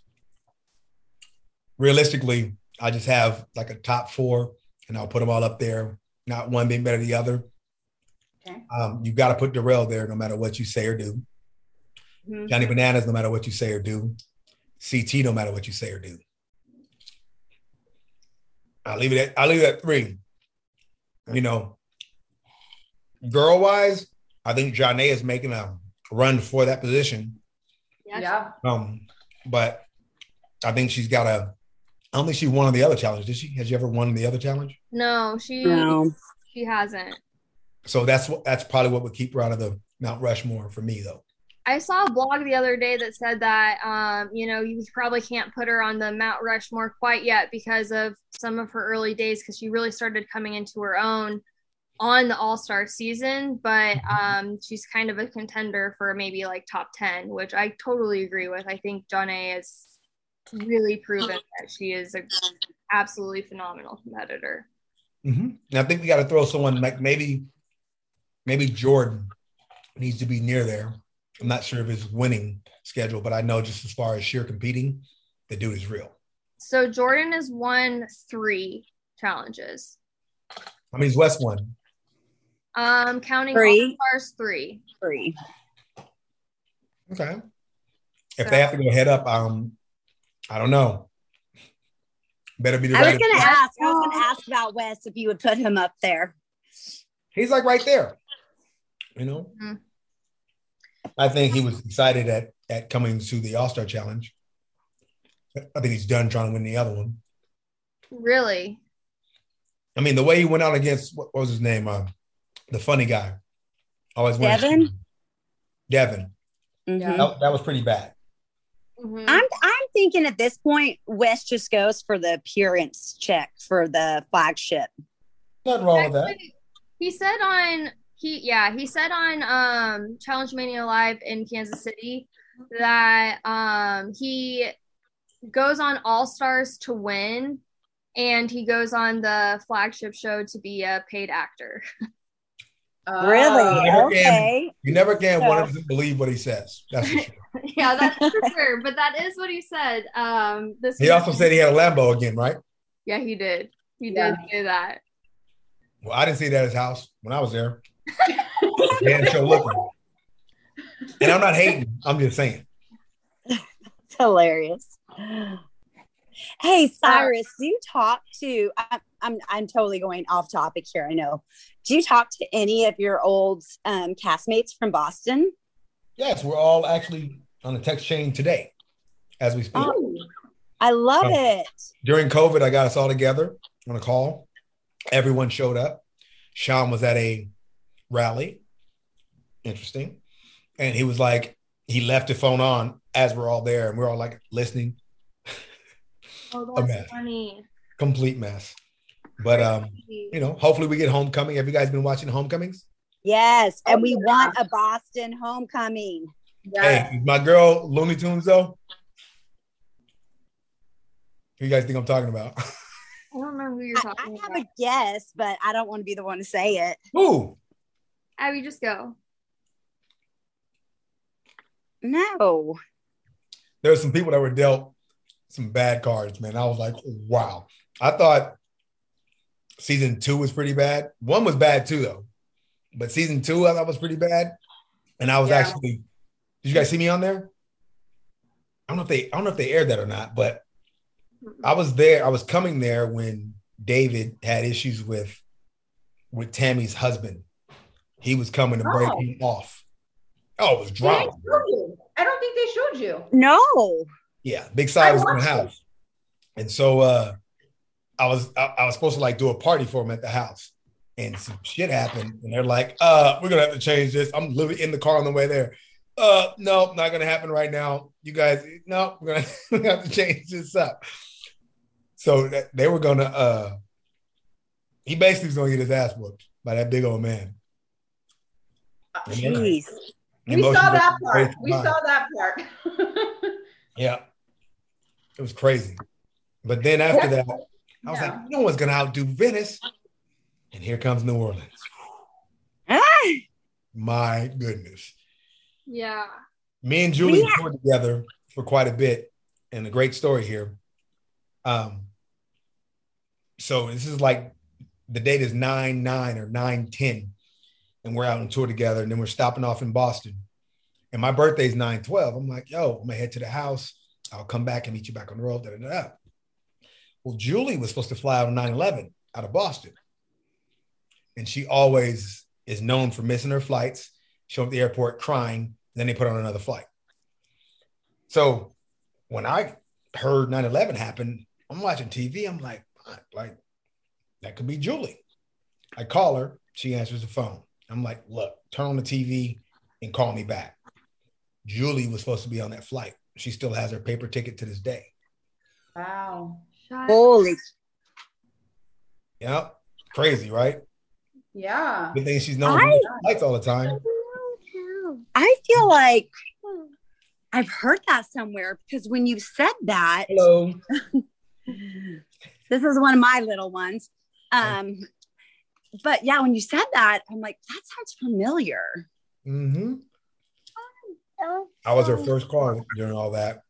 realistically, I just have like a top four and I'll put them all up there, not one being better than the other. Okay. Um, you got to put Darrell there no matter what you say or do. Mhm. Johnny Bananas, no matter what you say or do. CT, no matter what you say or do. I'll leave it at I'll leave it at three. You know, girl wise, I think Janae is making a run for that position. Yeah. Yeah. Um, but I think she's got a. I don't think she won the other challenge. Did she? Has she ever won the other challenge? No, she No. she hasn't. So that's what that's probably what would keep her out of the Mount Rushmore for me, though. I saw a blog the other day that said that um, you know you probably can't put her on the Mount Rushmore quite yet because of some of her early days because she really started coming into her own on the All Star season, but um, she's kind of a contender for maybe like top ten, which I totally agree with. I think Jonna is really proven that she is a absolutely phenomenal competitor. Mm-hmm. And I think we got to throw someone like maybe maybe Jordan needs to be near there. I'm not sure of his winning schedule, but I know just as far as sheer competing, the dude is real. So Jordan has won three challenges. I mean, he's West one. Um, counting Three. All Stars three. Three. Okay. If So- they have to go head up, um, I don't know. Better be the I was gonna ask. I was gonna ask about Wes if you would put him up there. He's like right there. You know. Mhm. I think he was excited at at coming to the All Star Challenge. I think he's done trying to win the other one. Really? I mean, the way he went out against what, what was his name? Uh, the funny guy. Always wins. Devin? Devin. Mhm. That, that was pretty bad. Mhm. I'm I'm thinking at this point, Wes just goes for the appearance check for the flagship. Nothing wrong with that. Actually, He said on he yeah he said on um Challenge Mania Live in Kansas City that um he goes on All Stars to win, and he goes on the flagship show to be a paid actor. Uh, really? never Okay. You never can So- 100% believe what he says. That's for sure. yeah, that's for sure. But that is what he said. Um, this He also said he had a Lambo again, right? yeah, he did. He Yeah. did say that. Well, I didn't see that at his house when I was there. Dan show looking. And I'm not hating. I'm just saying. It's hilarious. Hey Syrus, do you talk to? I, I'm I'm totally going off topic here. I know. Do you talk to any of your old um, castmates from Boston? Yes, we're all actually on the text chain today as we speak. Oh. I love Oh. it. During COVID, I got us all together on a call. Everyone showed up. Sean was at a rally. Interesting. And he was like, he left the phone on as we're all there, and we're all like listening. Oh, A that's mess. funny. Complete mess. But um, you know, hopefully we get homecoming. Have you guys been watching homecomings? Yes, and Oh, we yeah. want a Boston homecoming. Yeah. Hey, my girl Looney Tunes though. Who you guys think I'm talking about? I don't know who you're I, talking I have a guess, but I don't want to be the one to say it. Who? Abby, just go. No. There were some people that were dealt some bad cards, man. I was like, wow. I thought season two was pretty bad. One was bad too, though. But season two, I thought was pretty bad. And I was Yeah. actually, did you guys see me on there? I don't know if they, I don't know if they aired that or not, but I was there. I was coming there when David had issues with with Tammy's husband. He was coming to break Oh. him off. Oh, it was They drama. didn't show you. I don't think they showed you. No. Yeah, big side was in the watched it. house. And so uh I was I, I was supposed to like do a party for him at the house. And some shit happened. And they're like, uh, we're gonna have to change this. I'm literally in the car on the way there. Uh no, not gonna happen right now. You guys, no, we're gonna, we're gonna have to change this up. So that, they were gonna uh he basically was gonna get his ass whooped by that big old man. Then- Jeez. We saw that part. We saw that part. Yeah. It was crazy. But then after that, I was Yeah. like, no one's gonna outdo Venice. And here comes New Orleans. Ah, My goodness. Yeah. Me and Julie Yeah. toured together for quite a bit, and a great story here. Um, so this is like the date is 9 9 or 9 10, and we're out on tour together, and then we're stopping off in Boston. And my birthday's 9 12. I'm like, yo, I'm gonna head to the house. I'll come back and meet you back on the road. Da, da, da. Well, Julie was supposed to fly out on 9 11 out of Boston. And she always is known for missing her flights, showing up at the airport crying, then they put on another flight. So when I heard 9 11 happen, I'm watching TV. I'm like, like, that could be Julie. I call her. She answers the phone. I'm like, look, turn on the TV and call me back. Julie was supposed to be on that flight. She still has her paper ticket to this day. Wow. Shut Holy. Yep. Crazy, right? Yeah. Good thing she's known for I- missing all the time. I feel like I've heard that somewhere because when you said that, Hello. this is one of my little ones. Um, but yeah, when you said that, I'm like, that sounds familiar. Mm-hmm. I was her first call during all that.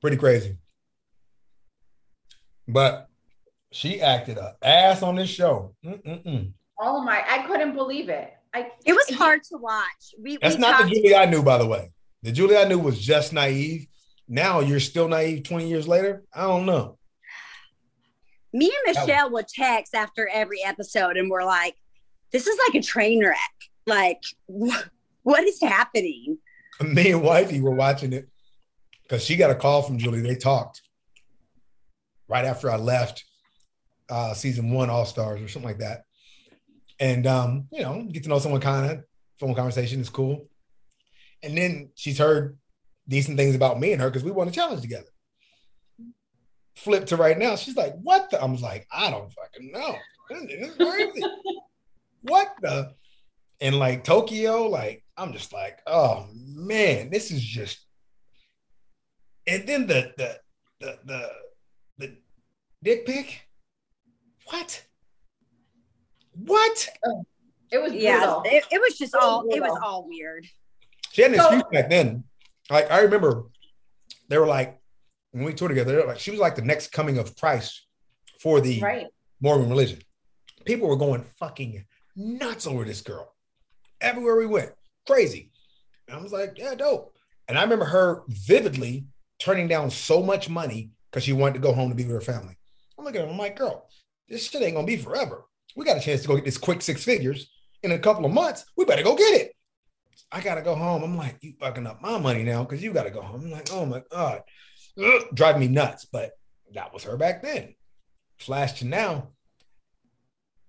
Pretty crazy. But she acted a ass on this show. Mm-mm-mm. Oh my, I couldn't believe it. I It was hard to watch. We, That's we not the talked- Julie I knew, by the way. The Julie I knew was just naive. Now you're still naive 20 years later? I don't know. me and Michelle would text after every episode and we're like, this is like a train wreck. Like, wh- what is happening? Me and Wifey were watching it because she got a call from Julie. They talked right after I left uh, season one, All Stars, or something like that. And, um, you know, get to know someone kind of, phone conversation is cool. And then she's heard decent things about me and her because we won a challenge together. Flip to right now, she's like, "What?" The? I'm like, "I don't fucking know. This is crazy. what the?" And like Tokyo, like I'm just like, "Oh man, this is just." And then the the the the the dick pic. What? What? Oh, it was Yeah, it, it was just It was all, it was all weird. She had an So- excuse back then. Like I remember, they were like when we toured together. They were like she was like the next coming of Christ for the right. Mormon religion. People were going fucking nuts over this girl. Everywhere we went, crazy. And I was like, yeah, dope. And I remember her vividly turning down so much money because she wanted to go home to be with her family. Looking at him. I'm like, girl, this shit ain't gonna be forever. We got a chance to go get this quick six figures in a couple of months. We better go get it. I gotta go home. I'm like, you fucking up my money now because you gotta go home. I'm like, oh my God. Ugh, driving me nuts. But that was her back then. Flash to now,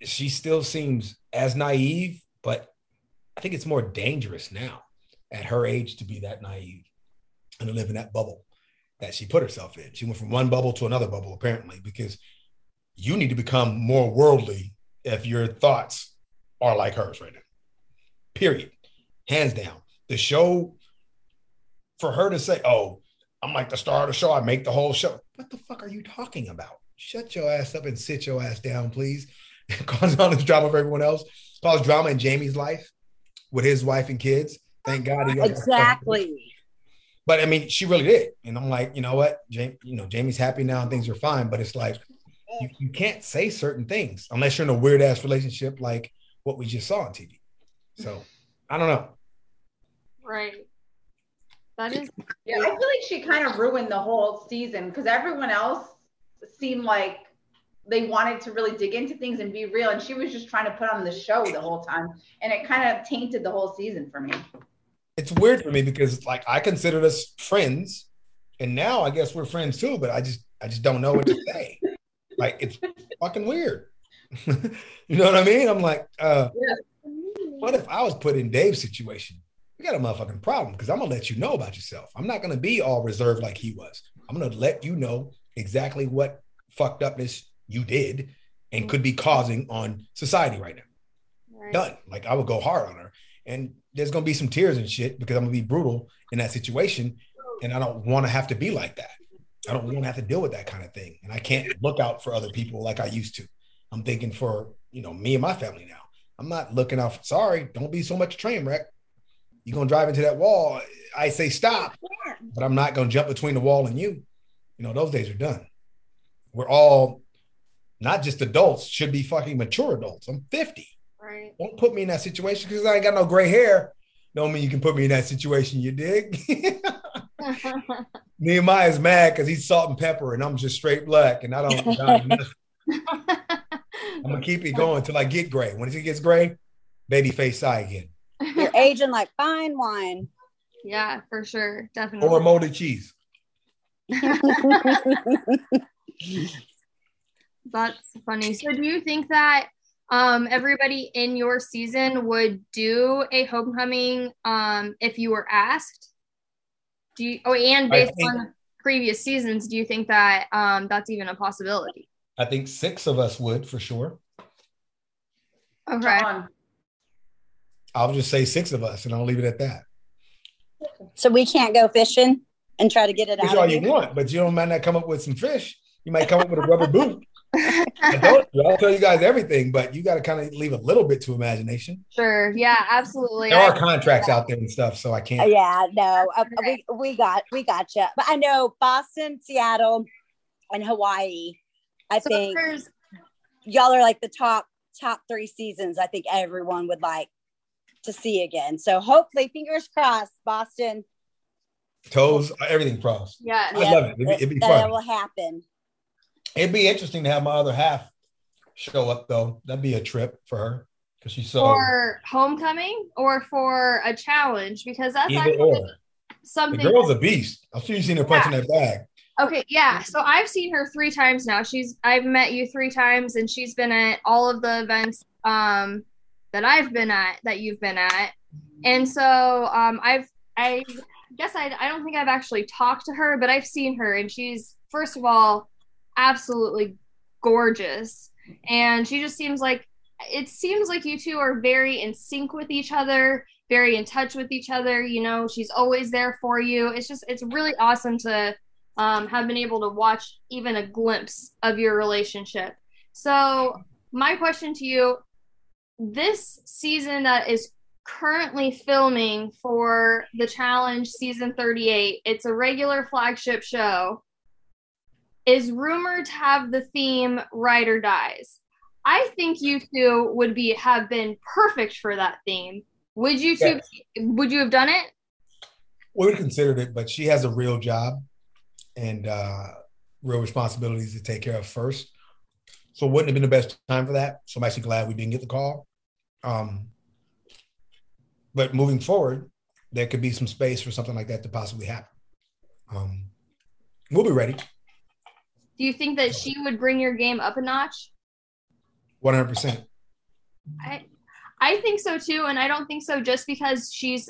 she still seems as naive, but I think it's more dangerous now at her age to be that naive and to live in that bubble that she put herself in. She went from one bubble to another bubble, apparently, because you need to become more worldly if your thoughts are like hers right now. Period. Hands down. The show, for her to say, oh, I'm like the star of the show, I make the whole show. What the fuck are you talking about? Shut your ass up and sit your ass down, please. Cause all this drama for everyone else. Cause drama in Jamie's life with his wife and kids. Thank God he Exactly. But I mean, she really did. And I'm like, you know what? Jamie, you know, Jamie's happy now and things are fine. But it's like you, you can't say certain things unless you're in a weird ass relationship like what we just saw on TV. So I don't know. Right. That is Yeah, I feel like she kind of ruined the whole season because everyone else seemed like they wanted to really dig into things and be real, and she was just trying to put on the show the whole time, and it kind of tainted the whole season for me. It's weird for me because like I considered us friends, and now I guess we're friends too. But I just I just don't know what to say. like it's fucking weird. you know what I mean? I'm like, uh, what if I was put in Dave's situation? We got a motherfucking problem because I'm gonna let you know about yourself. I'm not gonna be all reserved like he was. I'm gonna let you know exactly what fucked upness you did and could be causing on society right now. right. Done. Like I would go hard on her. And there's gonna be some tears and shit because I'm gonna be brutal in that situation. And I don't want to have to be like that. I don't want to have to deal with that kind of thing. And I can't look out for other people like I used to. I'm thinking for you know me and my family now. I'm not looking out for sorry, don't be so much train wreck. You're gonna drive into that wall. I say stop, but I'm not gonna jump between the wall and you. You know, those days are done. We're all not just adults, should be fucking mature adults. I'm 50. Right. Don't put me in that situation because I ain't got no gray hair. Don't mean you can put me in that situation, you dig? Nehemiah's mad because he's salt and pepper and I'm just straight black and I don't. I'm gonna keep it going until I get gray. When it gets gray, baby face eye again. You're aging like fine wine. yeah, for sure. Definitely. Or molded cheese. That's funny. So do you think that um, everybody in your season would do a homecoming um, if you were asked? Do you? Oh, and based think, on previous seasons, do you think that um, that's even a possibility? I think six of us would for sure. Okay. I'll just say six of us, and I'll leave it at that. So we can't go fishing and try to get it Fish out. all you want, but you don't mind not come up with some fish. You might come up with a rubber boot. I don't. I'll tell you guys everything, but you got to kind of leave a little bit to imagination. Sure. Yeah. Absolutely. There are contracts out there and stuff, so I can't. Yeah. No. Uh, we we got we got you. But I know Boston, Seattle, and Hawaii. I so think y'all are like the top top three seasons. I think everyone would like to see again. So hopefully, fingers crossed, Boston. Toes, everything crossed. Yeah, I love it. It'd, it'd be that fun. will happen. It'd be interesting to have my other half show up though. That'd be a trip for her because she's so for homecoming or for a challenge because that's either or. something. The girl's a beast. I've seen you've seen her punching yeah. that bag. Okay, yeah. So I've seen her three times now. She's I've met you three times, and she's been at all of the events um, that I've been at that you've been at, and so um, I've I guess I I don't think I've actually talked to her, but I've seen her, and she's first of all absolutely gorgeous, and she just seems like it seems like you two are very in sync with each other very in touch with each other you know she's always there for you. It's just it's really awesome to um, have been able to watch even a glimpse of your relationship. So, my question to you this season that is currently filming for the challenge season 38, it's a regular flagship show, is rumored to have the theme Ride or Dies. I think you two would be have been perfect for that theme. Would you two yes. would you have done it? We would have considered it, but she has a real job and uh, real responsibilities to take care of first. So it wouldn't have been the best time for that. So I'm actually glad we didn't get the call. Um, but moving forward, there could be some space for something like that to possibly happen. Um, we'll be ready. Do you think that she would bring your game up a notch? One hundred percent. I I think so too, and I don't think so just because she's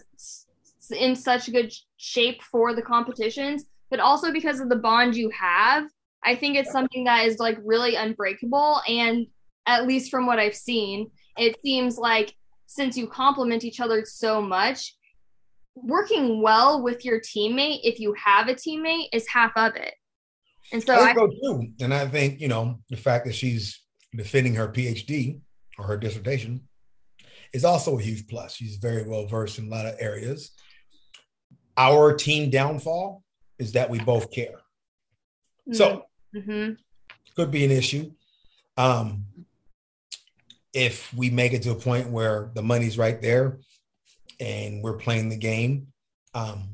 in such good shape for the competitions but also because of the bond you have. I think it's something that is like really unbreakable. And at least from what I've seen, it seems like since you complement each other so much, working well with your teammate, if you have a teammate, is half of it. And so I, I go too. And I think, you know, the fact that she's defending her PhD or her dissertation is also a huge plus. She's very well versed in a lot of areas. Our team downfall is that we both care. Mm-hmm. So mm-hmm. could be an issue. Um, if we make it to a point where the money's right there and we're playing the game, um,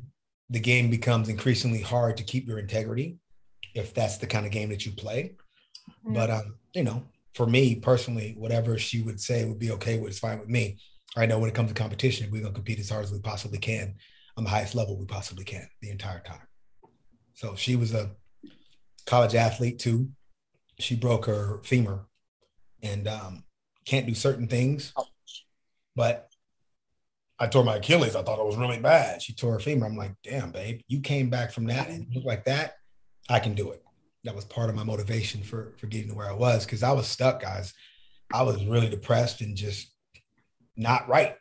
the game becomes increasingly hard to keep your integrity if that's the kind of game that you play. Mm-hmm. But um, you know, for me personally, whatever she would say would be okay with, it's fine with me. I know when it comes to competition, we're gonna compete as hard as we possibly can on the highest level we possibly can the entire time. So she was a college athlete too. She broke her femur and um, can't do certain things. But I tore my Achilles. I thought it was really bad. She tore her femur. I'm like, damn, babe, you came back from that and look like that. I can do it. That was part of my motivation for for getting to where I was because I was stuck, guys. I was really depressed and just not right.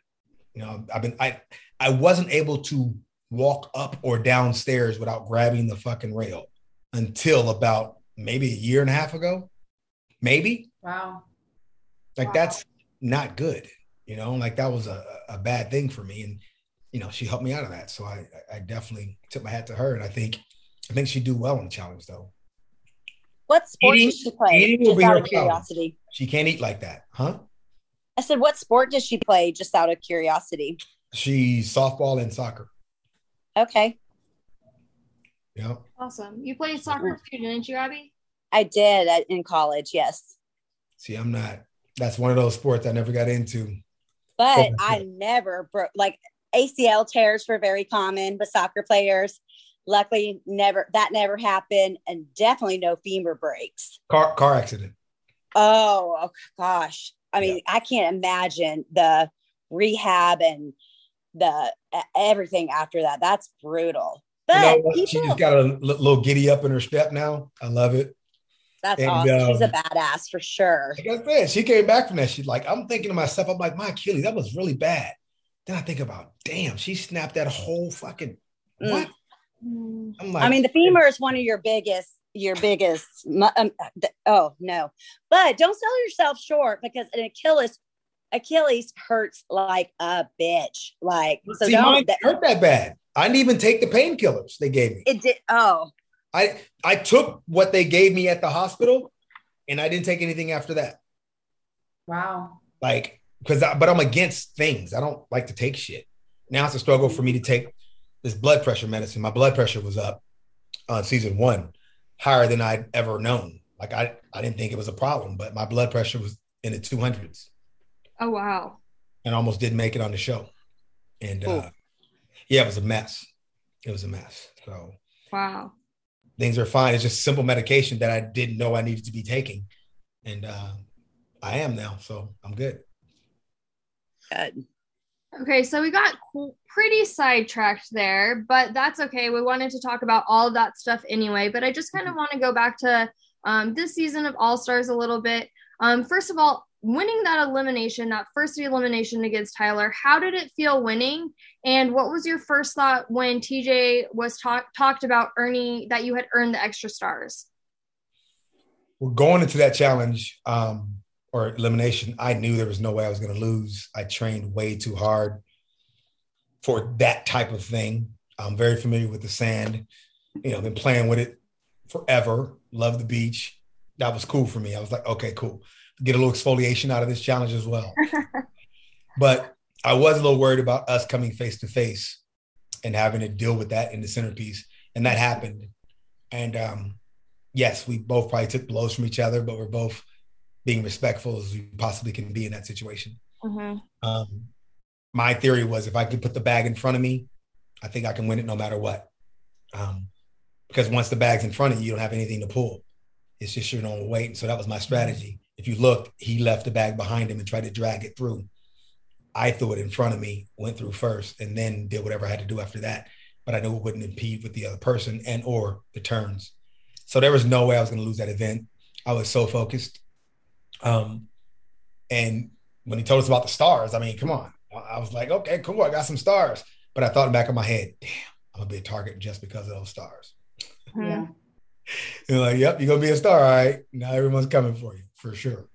You know, I've been I I wasn't able to walk up or downstairs without grabbing the fucking rail until about maybe a year and a half ago. Maybe. Wow. Like wow. that's not good. You know, like that was a, a bad thing for me. And, you know, she helped me out of that. So I, I definitely took my hat to her. And I think, I think she'd do well in the challenge though. What sport eating, does she play? Eating will be her curiosity. She can't eat like that, huh? I said, what sport does she play? Just out of curiosity. She's softball and soccer. Okay. Yeah. Awesome. You played soccer mm-hmm. too, didn't you, Abby? I did at, in college. Yes. See, I'm not. That's one of those sports I never got into. But I never broke like ACL tears were very common with soccer players. Luckily, never that never happened, and definitely no femur breaks. Car car accident. Oh, oh gosh, I mean, I can't imagine the rehab and the everything after that. That's brutal. But you know people, she just got a little giddy up in her step now. I love it. That's and, awesome. Um, She's a um, badass for sure. Like I said, she came back from that. She's like, I'm thinking to myself, I'm like, my Achilles, that was really bad. Then I think about, damn, she snapped that whole fucking mm. what? I'm like, I mean, the femur is one of your biggest, your biggest. Um, oh no, but don't sell yourself short because an Achilles, Achilles hurts like a bitch. Like so, See, don't that, hurt that bad. I didn't even take the painkillers they gave me. It did. Oh, I I took what they gave me at the hospital, and I didn't take anything after that. Wow. Like, because but I'm against things. I don't like to take shit. Now it's a struggle for me to take this blood pressure medicine. My blood pressure was up on season one, higher than I'd ever known. Like I, I didn't think it was a problem, but my blood pressure was in the 200s. Oh wow! And almost didn't make it on the show. And uh, yeah, it was a mess. It was a mess. So wow, things are fine. It's just simple medication that I didn't know I needed to be taking, and uh, I am now. So I'm good. Good. Okay, so we got pretty sidetracked there, but that's okay. We wanted to talk about all of that stuff anyway, but I just kind of mm-hmm. want to go back to um, this season of All Stars a little bit. Um, first of all, winning that elimination, that first elimination against Tyler, how did it feel winning? And what was your first thought when TJ was talk- talked about earning that you had earned the extra stars? Well, going into that challenge, um, or elimination, I knew there was no way I was going to lose. I trained way too hard for that type of thing. I'm very familiar with the sand. You know, been playing with it forever. Love the beach. That was cool for me. I was like, okay, cool. Get a little exfoliation out of this challenge as well. but I was a little worried about us coming face to face and having to deal with that in the centerpiece. And that happened. And um, yes, we both probably took blows from each other, but we're both being respectful as you possibly can be in that situation. Mm-hmm. Um, my theory was if I could put the bag in front of me, I think I can win it no matter what. Um, because once the bag's in front of you, you don't have anything to pull. It's just your normal weight. And so that was my strategy. If you look, he left the bag behind him and tried to drag it through. I threw it in front of me, went through first, and then did whatever I had to do after that. But I knew it wouldn't impede with the other person and or the turns. So there was no way I was going to lose that event. I was so focused. Um, and when he told us about the stars, I mean, come on. I was like, okay, cool. I got some stars. But I thought in the back of my head, damn, I'm gonna be a target just because of those stars. Yeah. and like, yep, you're gonna be a star, all right. Now everyone's coming for you for sure.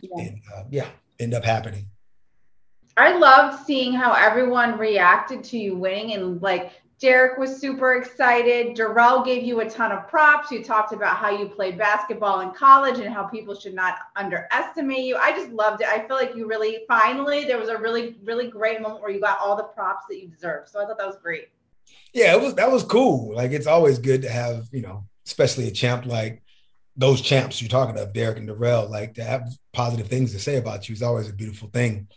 Yeah. And uh, yeah, end up happening. I loved seeing how everyone reacted to you winning and like Derek was super excited. Darrell gave you a ton of props. You talked about how you played basketball in college and how people should not underestimate you. I just loved it. I feel like you really finally there was a really really great moment where you got all the props that you deserved. So I thought that was great. Yeah, it was that was cool. Like it's always good to have, you know, especially a champ like those champs you're talking of, Derek and Darrell, like to have positive things to say about you is always a beautiful thing.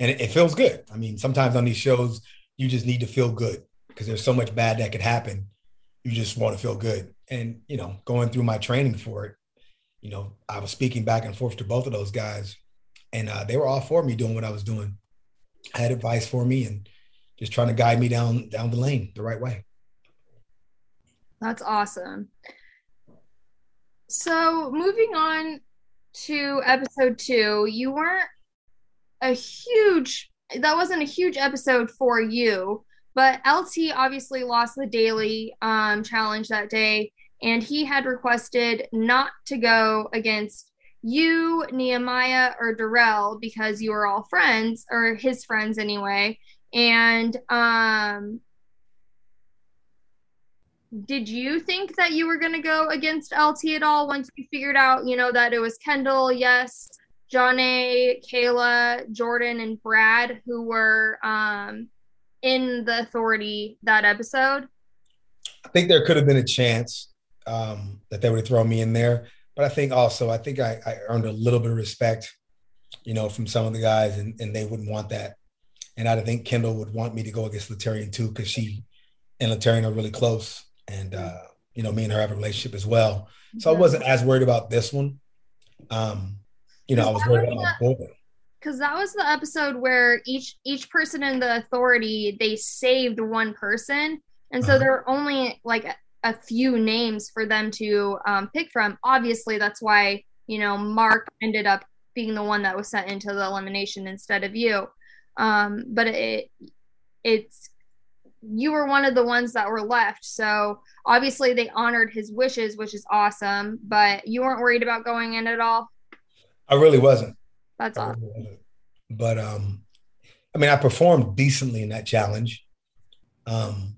And it, it feels good. I mean, sometimes on these shows, you just need to feel good because there's so much bad that could happen. You just want to feel good. And, you know, going through my training for it, you know, I was speaking back and forth to both of those guys, and uh, they were all for me doing what I was doing. I had advice for me and just trying to guide me down down the lane the right way. That's awesome. So moving on to episode two, you weren't a huge that wasn't a huge episode for you but LT obviously lost the daily um, challenge that day, and he had requested not to go against you, Nehemiah, or Darrell because you were all friends, or his friends anyway. And um, did you think that you were going to go against LT at all once you figured out, you know, that it was Kendal, yes, Jonna, Kayla, Jordan, and Brad who were um, in the authority that episode? I think there could have been a chance um, that they would throw me in there, but I think also I think I, I, earned a little bit of respect, you know, from some of the guys, and, and they wouldn't want that. And I think Kendal would want me to go against Laterrian too, because she and Laterrian are really close, and uh, you know, me and her have a relationship as well. So I wasn't as worried about this one. Um, you know, I was worried about my boy. Because that was the episode where each each person in the authority they saved one person, and so Uh-huh. there were only like a, a few names for them to um, pick from. Obviously, that's why you know Mark ended up being the one that was sent into the elimination instead of you. Um, but it it's you were one of the ones that were left. So obviously they honored his wishes, which is awesome. But you weren't worried about going in at all. I really wasn't. That's awesome. But um, I mean, I performed decently in that challenge. Um,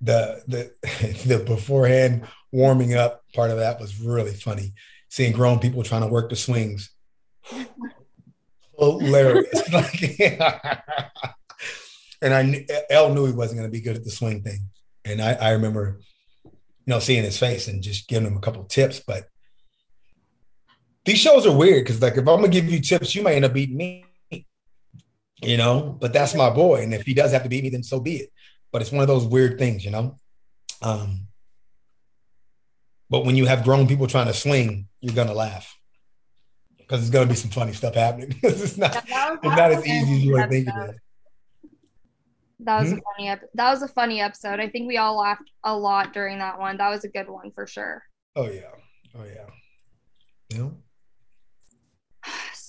the the the beforehand warming up part of that was really funny. Seeing grown people trying to work the swings, hilarious. like, and I El knew he wasn't going to be good at the swing thing, and I, I remember, you know, seeing his face and just giving him a couple tips. But these shows are weird because, like, if I'm gonna give you tips, you might end up beating me. You know, but that's my boy, and if he does have to beat me, then so be it. But it's one of those weird things, you know. Um, but when you have grown people trying to swing, you're gonna laugh because it's gonna be some funny stuff happening. it's not, That was- it's not as easy as you would think it That was Hmm? a funny ep- that was a funny episode. I think we all laughed a lot during that one. That was a good one for sure. Oh yeah, oh yeah. You know?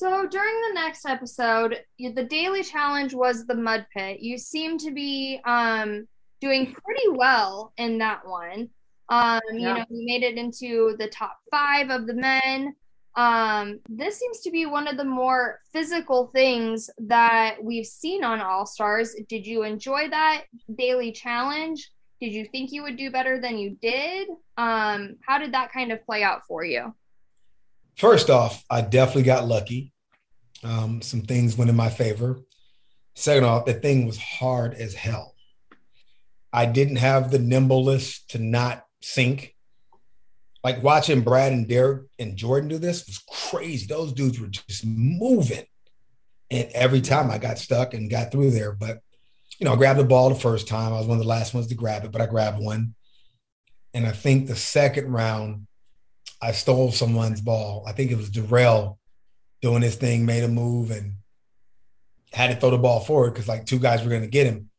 So during the next episode, the daily challenge was the mud pit. You seem to be um, doing pretty well in that one. Um, you know, you made it into the top five of the men. Um, this seems to be one of the more physical things that we've seen on All Stars. Did you enjoy that daily challenge? Did you think you would do better than you did? Um, how did that kind of play out for you? First off, I definitely got lucky. Um, some things went in my favor. Second off, the thing was hard as hell. I didn't have the nimbleness to not sink. Like watching Brad and Derek and Jordan do this was crazy. Those dudes were just moving. And every time I got stuck and got through there, but you know, I grabbed the ball the first time. I was one of the last ones to grab it, but I grabbed one. And I think the second round, I stole someone's ball. I think it was Darrell doing his thing, made a move and had to throw the ball forward because like two guys were going to get him.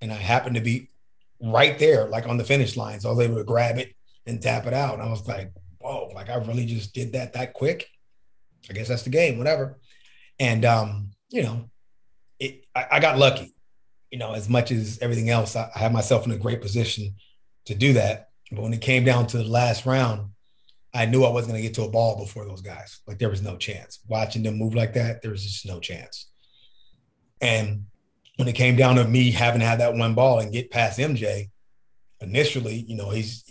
And I happened to be right there, like on the finish line. So I was able to grab it and tap it out. And I was like, whoa, like I really just did that that quick. I guess that's the game, whatever. And, um, you know, it, I, I got lucky, you know, as much as everything else, I, I had myself in a great position to do that. But when it came down to the last round, I knew I wasn't going to get to a ball before those guys. Like there was no chance. Watching them move like that, there was just no chance. And when it came down to me having to have that one ball and get past MJ, initially, you know, he's,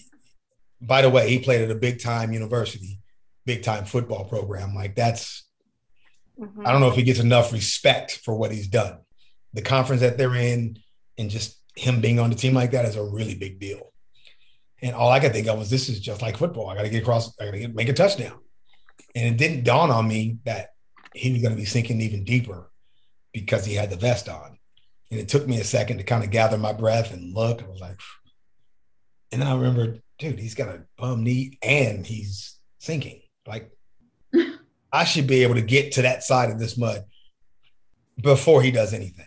by the way, he played at a big time university, big time football program. Like that's, Mhm. I don't know if he gets enough respect for what he's done. The conference that they're in and just him being on the team like that is a really big deal. And all I could think of was this is just like football. I got to get across, I got to make a touchdown. And it didn't dawn on me that he was going to be sinking even deeper because he had the vest on. And it took me a second to kind of gather my breath and look. I was like, and then I remembered, dude, he's got a bum knee and he's sinking. Like, I should be able to get to that side of this mud before he does anything.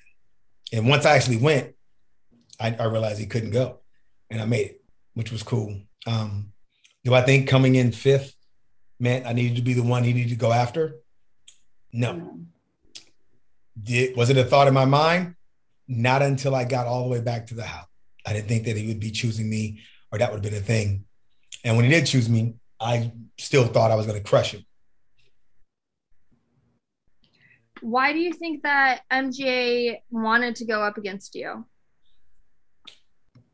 And once I actually went, I, I realized he couldn't go, and I made it, which was cool. Um, do I think coming in fifth meant I needed to be the one he needed to go after? No. Did was it a thought in my mind? Not until I got all the way back to the house. I didn't think that he would be choosing me, or that would have been a thing. And when he did choose me, I still thought I was going to crush him. Why do you think that MJ wanted to go up against you?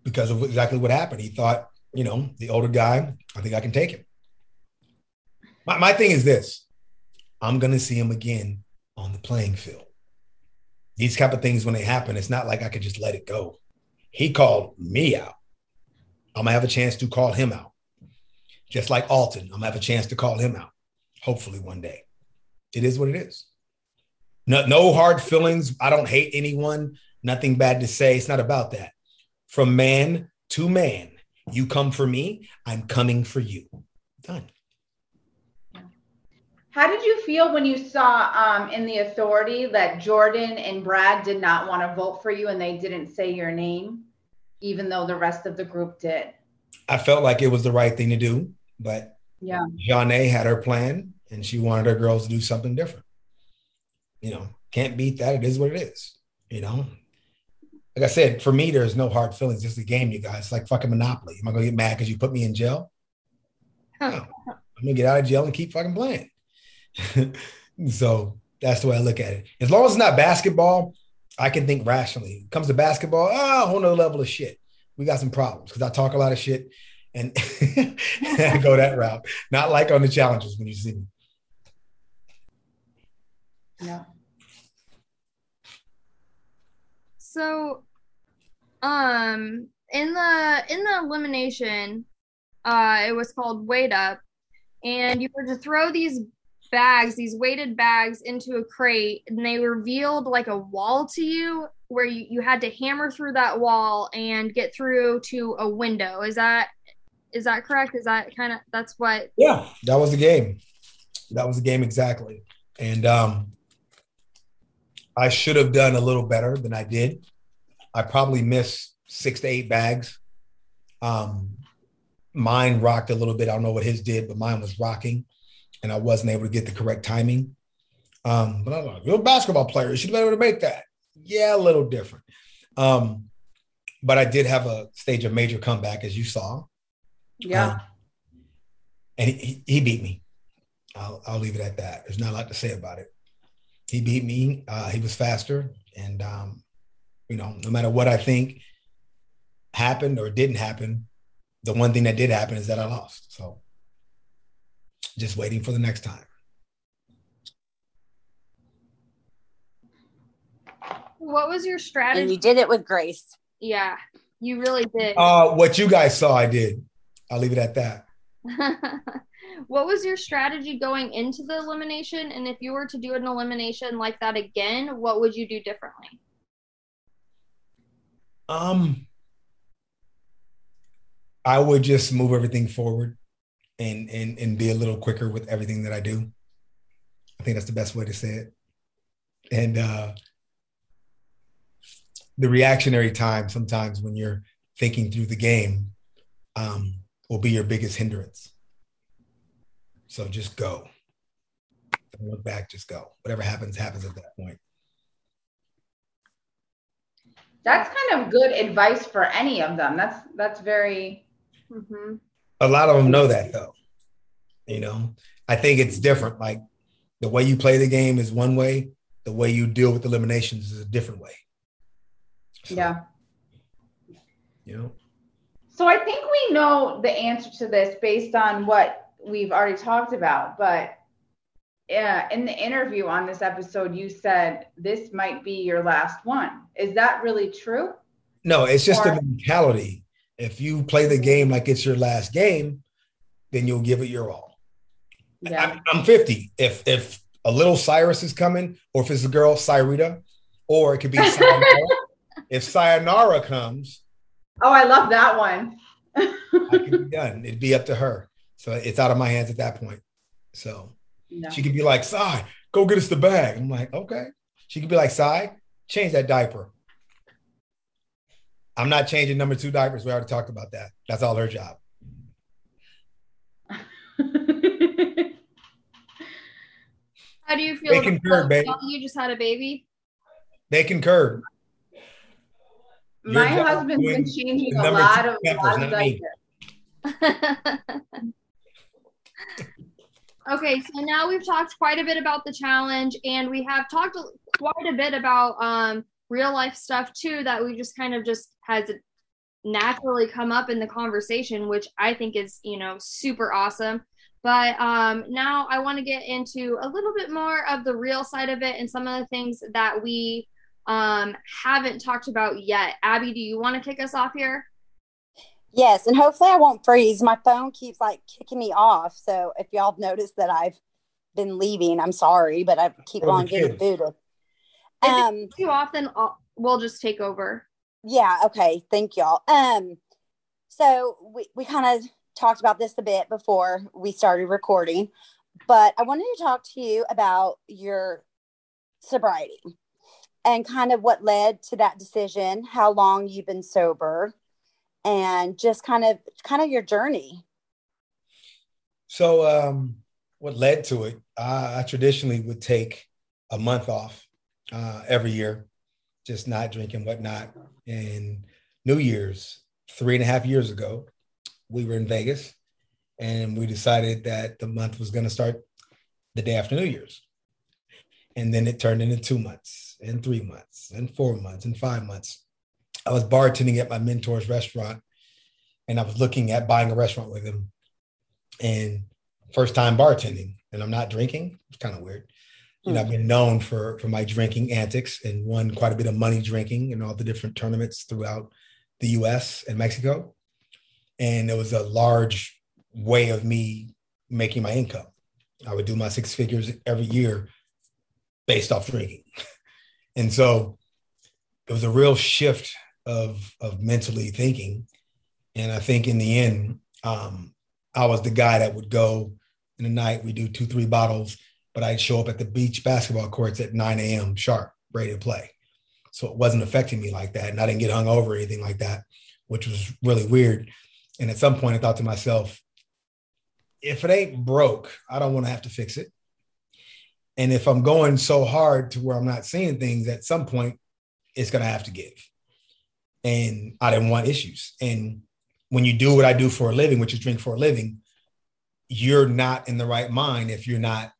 Because of exactly what happened. He thought, you know, the older guy, I think I can take him. My, my thing is this I'm going to see him again on the playing field. These type of things, when they happen, it's not like I could just let it go. He called me out. I'm going to have a chance to call him out. Just like Alton, I'm going to have a chance to call him out, hopefully one day. It is what it is. No, no hard feelings. I don't hate anyone. Nothing bad to say. It's not about that from man to man. You come for me, I'm coming for you. Done. How did you feel when you saw um, in the authority that Jordan and Brad did not want to vote for you and they didn't say your name, even though the rest of the group did? I felt like it was the right thing to do, but yeah, Janae had her plan and she wanted her girls to do something different. You know, can't beat that. It is what it is. You know, like I said, for me, there's no hard feelings. It's a game, you guys. It's like fucking Monopoly. Am I gonna get mad because you put me in jail? No. I'm gonna get out of jail and keep fucking playing. so that's the way I look at it. As long as it's not basketball, I can think rationally. It comes to basketball, oh, a whole nother level of shit. We got some problems because I talk a lot of shit and I go that route. Not like on the challenges when you see me. Yeah. So, um, in the in the elimination, uh, it was called weight up, and you were to throw these bags, these weighted bags, into a crate, and they revealed like a wall to you where you, you had to hammer through that wall and get through to a window. Is that is that correct? Is that kind of that's what? Yeah, that was the game. That was the game exactly, and um, I should have done a little better than I did. I probably missed six to eight bags. Um, mine rocked a little bit. I don't know what his did, but mine was rocking, and I wasn't able to get the correct timing. Um, but I'm like, you're a basketball player. You should be able to make that. Yeah, a little different. Um, but I did have a stage of major comeback, as you saw. Yeah. Um, and he, he beat me. I'll, I'll leave it at that. There's not a lot to say about it. He beat me. Uh, he was faster. And, um, you know, no matter what I think happened or didn't happen, the one thing that did happen is that I lost. So just waiting for the next time. What was your strategy? And you did it with grace. Yeah, you really did. Uh, what you guys saw, I did. I'll leave it at that. what was your strategy going into the elimination? And if you were to do an elimination like that again, what would you do differently? Um, I would just move everything forward and and and be a little quicker with everything that I do. I think that's the best way to say it. And uh the reactionary time sometimes when you're thinking through the game um, will be your biggest hindrance. So just go. Don't look back, just go. Whatever happens, happens at that point. That's kind of good advice for any of them. That's that's very. Mm-hmm. A lot of them know that though. You know, I think it's different. Like the way you play the game is one way. The way you deal with eliminations is a different way. So, yeah. You know. So I think we know the answer to this based on what we've already talked about, but yeah, in the interview on this episode, you said this might be your last one. Is that really true? No, it's just or- a mentality. If you play the game like it's your last game, then you'll give it your all. Yeah. I, am 50. If if a little Syrus is coming, or if it's a girl, Cyrita, or it could be if Sayonara comes, oh, I love that one. I can be done. It'd be up to her. So it's out of my hands at that point. So no. she could be like, Sy, go get us the bag. I'm like, okay. She could be like, Sy, change that diaper. I'm not changing number two diapers. We already talked about that. That's all her job. How do you feel? They concur, baby. You just had a baby. They concur. My husband's been changing a lot of, a lot of diapers. okay, so now we've talked quite a bit about the challenge, and we have talked quite a bit about um, real life stuff too that we just kind of just has naturally come up in the conversation, which I think is you know super awesome. But um, now I want to get into a little bit more of the real side of it and some of the things that we um, haven't talked about yet. Abby, do you want to kick us off here? Yes, and hopefully I won't freeze. My phone keeps like kicking me off. So if y'all noticed that I've been leaving, I'm sorry, but I keep on getting booted. Um, too often, I'll, we'll just take over. Yeah. Okay. Thank y'all. Um, so we we kind of talked about this a bit before we started recording, but I wanted to talk to you about your sobriety and kind of what led to that decision, how long you've been sober, and just kind of kind of your journey. So, um, what led to it? I, I traditionally would take a month off uh, every year, just not drinking, whatnot. And New Year's, three and a half years ago, we were in Vegas and we decided that the month was going to start the day after New Year's. And then it turned into two months and three months and four months and five months. I was bartending at my mentor's restaurant and I was looking at buying a restaurant with him and first time bartending and I'm not drinking. It's kind of weird. You know, I've been known for for my drinking antics and won quite a bit of money drinking in all the different tournaments throughout the US and Mexico. And it was a large way of me making my income. I would do my six figures every year based off drinking. And so it was a real shift of, of mentally thinking. And I think in the end, um, I was the guy that would go in the night, we do two, three bottles, but I'd show up at the beach basketball courts at 9 a.m. sharp, ready to play. So it wasn't affecting me like that. And I didn't get hung over or anything like that, which was really weird. And at some point, I thought to myself, if it ain't broke, I don't want to have to fix it. And if I'm going so hard to where I'm not seeing things, at some point, it's going to have to give. And I didn't want issues. And when you do what I do for a living, which is drink for a living, you're not in the right mind if you're not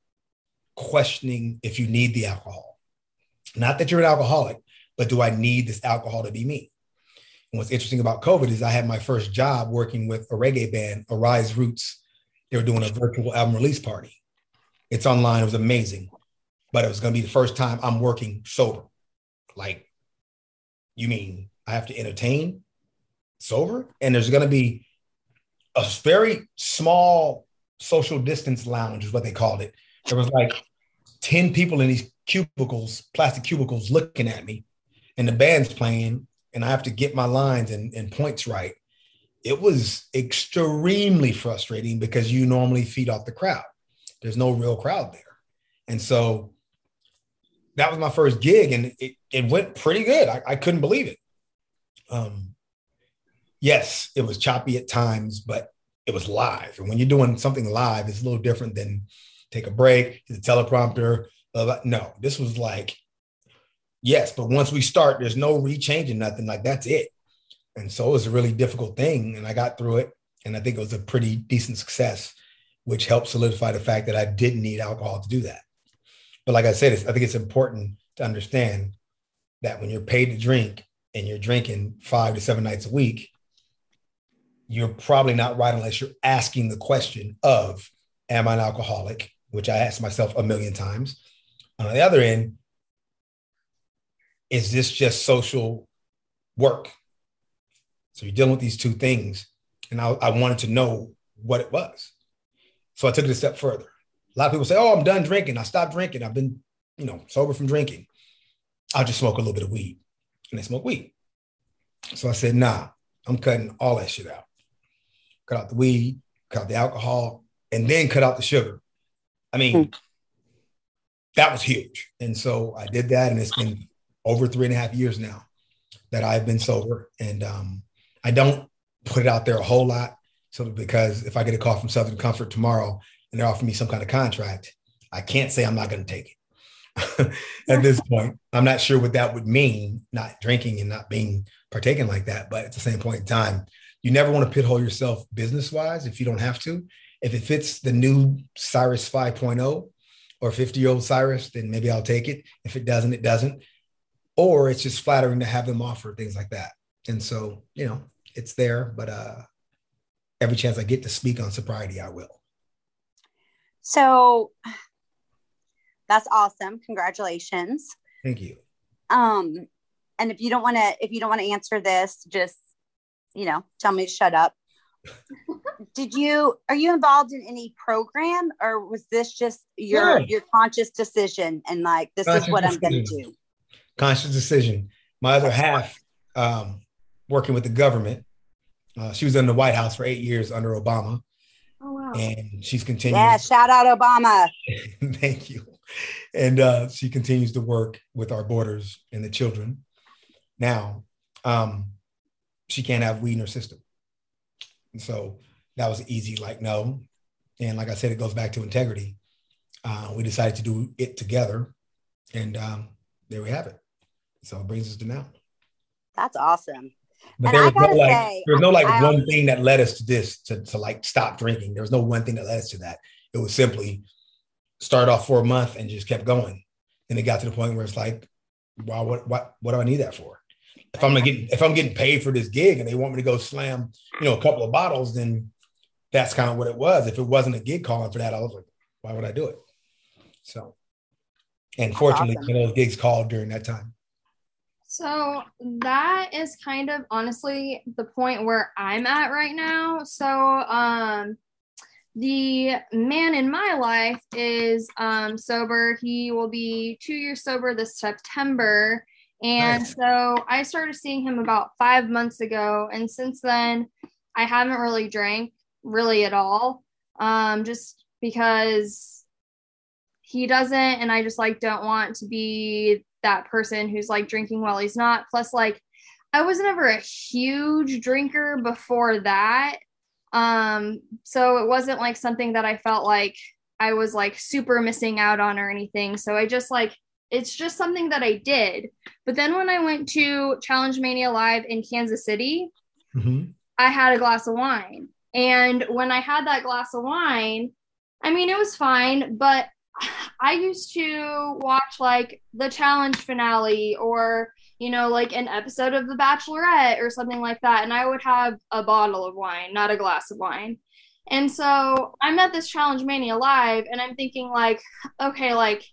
questioning if you need the alcohol. Not that you're an alcoholic, but do I need this alcohol to be me? And what's interesting about COVID is I had my first job working with a reggae band, Arise Roots. They were doing a virtual album release party. It's online. It was amazing, but it was going to be the first time I'm working sober. Like, you mean I have to entertain sober? And there's going to be a very small social distance lounge, is what they called it. There was like 10 people in these cubicles, plastic cubicles, looking at me, and the band's playing, and I have to get my lines and, and points right. It was extremely frustrating because you normally feed off the crowd. There's no real crowd there. And so that was my first gig, and it, it went pretty good. I, I couldn't believe it. Um, yes, it was choppy at times, but it was live. And when you're doing something live, it's a little different than take a break, the teleprompter. Uh, no, this was like, yes, but once we start, there's no rechanging nothing. Like that's it. And so it was a really difficult thing. And I got through it. And I think it was a pretty decent success, which helped solidify the fact that I didn't need alcohol to do that. But like I said, I think it's important to understand that when you're paid to drink and you're drinking five to seven nights a week, you're probably not right unless you're asking the question of, Am I an alcoholic? Which I ask myself a million times. On the other end, is this just social work? So you're dealing with these two things. And I, I wanted to know what it was. So I took it a step further. A lot of people say, Oh, I'm done drinking. I stopped drinking. I've been, you know, sober from drinking. I'll just smoke a little bit of weed. And they smoke weed. So I said, Nah, I'm cutting all that shit out cut out the weed, cut out the alcohol, and then cut out the sugar. I mean, mm. that was huge. And so I did that, and it's been over three and a half years now that I've been sober. And um, I don't put it out there a whole lot. So because if I get a call from Southern Comfort tomorrow and they're offering me some kind of contract, I can't say I'm not going to take it. at this point. I'm not sure what that would mean, not drinking and not being partaken like that. But at the same point in time, you never want to pithole yourself business wise if you don't have to. If it fits the new Syrus 5.0 or 50 year old Syrus, then maybe I'll take it. If it doesn't, it doesn't. Or it's just flattering to have them offer things like that. And so, you know, it's there, but uh every chance I get to speak on sobriety, I will. So that's awesome. Congratulations. Thank you. Um, and if you don't want to, if you don't want to answer this, just you know, tell me to shut up. Did you are you involved in any program or was this just your yeah. your conscious decision and like this conscious is what decision. I'm going to do? Conscious decision. My other half um, working with the government. Uh, she was in the White House for eight years under Obama, Oh wow. And she's continuing. Yeah, shout out Obama. Thank you. And uh, she continues to work with our borders and the children. Now, um, she can't have weed in her system. And so that was easy, like no. And like I said, it goes back to integrity. Uh, we decided to do it together, and um, there we have it. So it brings us to now. That's awesome. But And there I was no like, say, there was no like I- one thing that led us to this to, to like stop drinking. There was no one thing that led us to that. It was simply start off for a month and just kept going. And it got to the point where it's like, wow, what what what do I need that for? If I'm getting if I'm getting paid for this gig and they want me to go slam, you know, a couple of bottles, then that's kind of what it was. If it wasn't a gig calling for that, I was like, why would I do it? So, and fortunately, awesome. you know, those gigs called during that time. So that is kind of honestly the point where I'm at right now. So um the man in my life is um sober. He will be 2 years sober this September. And Nice. so I started seeing him about 5 months ago and since then I haven't really drank really at all. Um just because he doesn't and I just like don't want to be that person who's like drinking while he's not. Plus, like, I was never a huge drinker before that. Um, so it wasn't like something that I felt like I was like super missing out on or anything. So I just like it's just something that I did. But then when I went to Challenge Mania Live in Kansas City, Mhm. I had a glass of wine. And when I had that glass of wine, I mean, it was fine, but I used to watch like the challenge finale or, you know, like an episode of The Bachelorette or something like that. And I would have a bottle of wine, not a glass of wine. And so I'm at this Challenge Mania Live and I'm thinking, like, okay, like,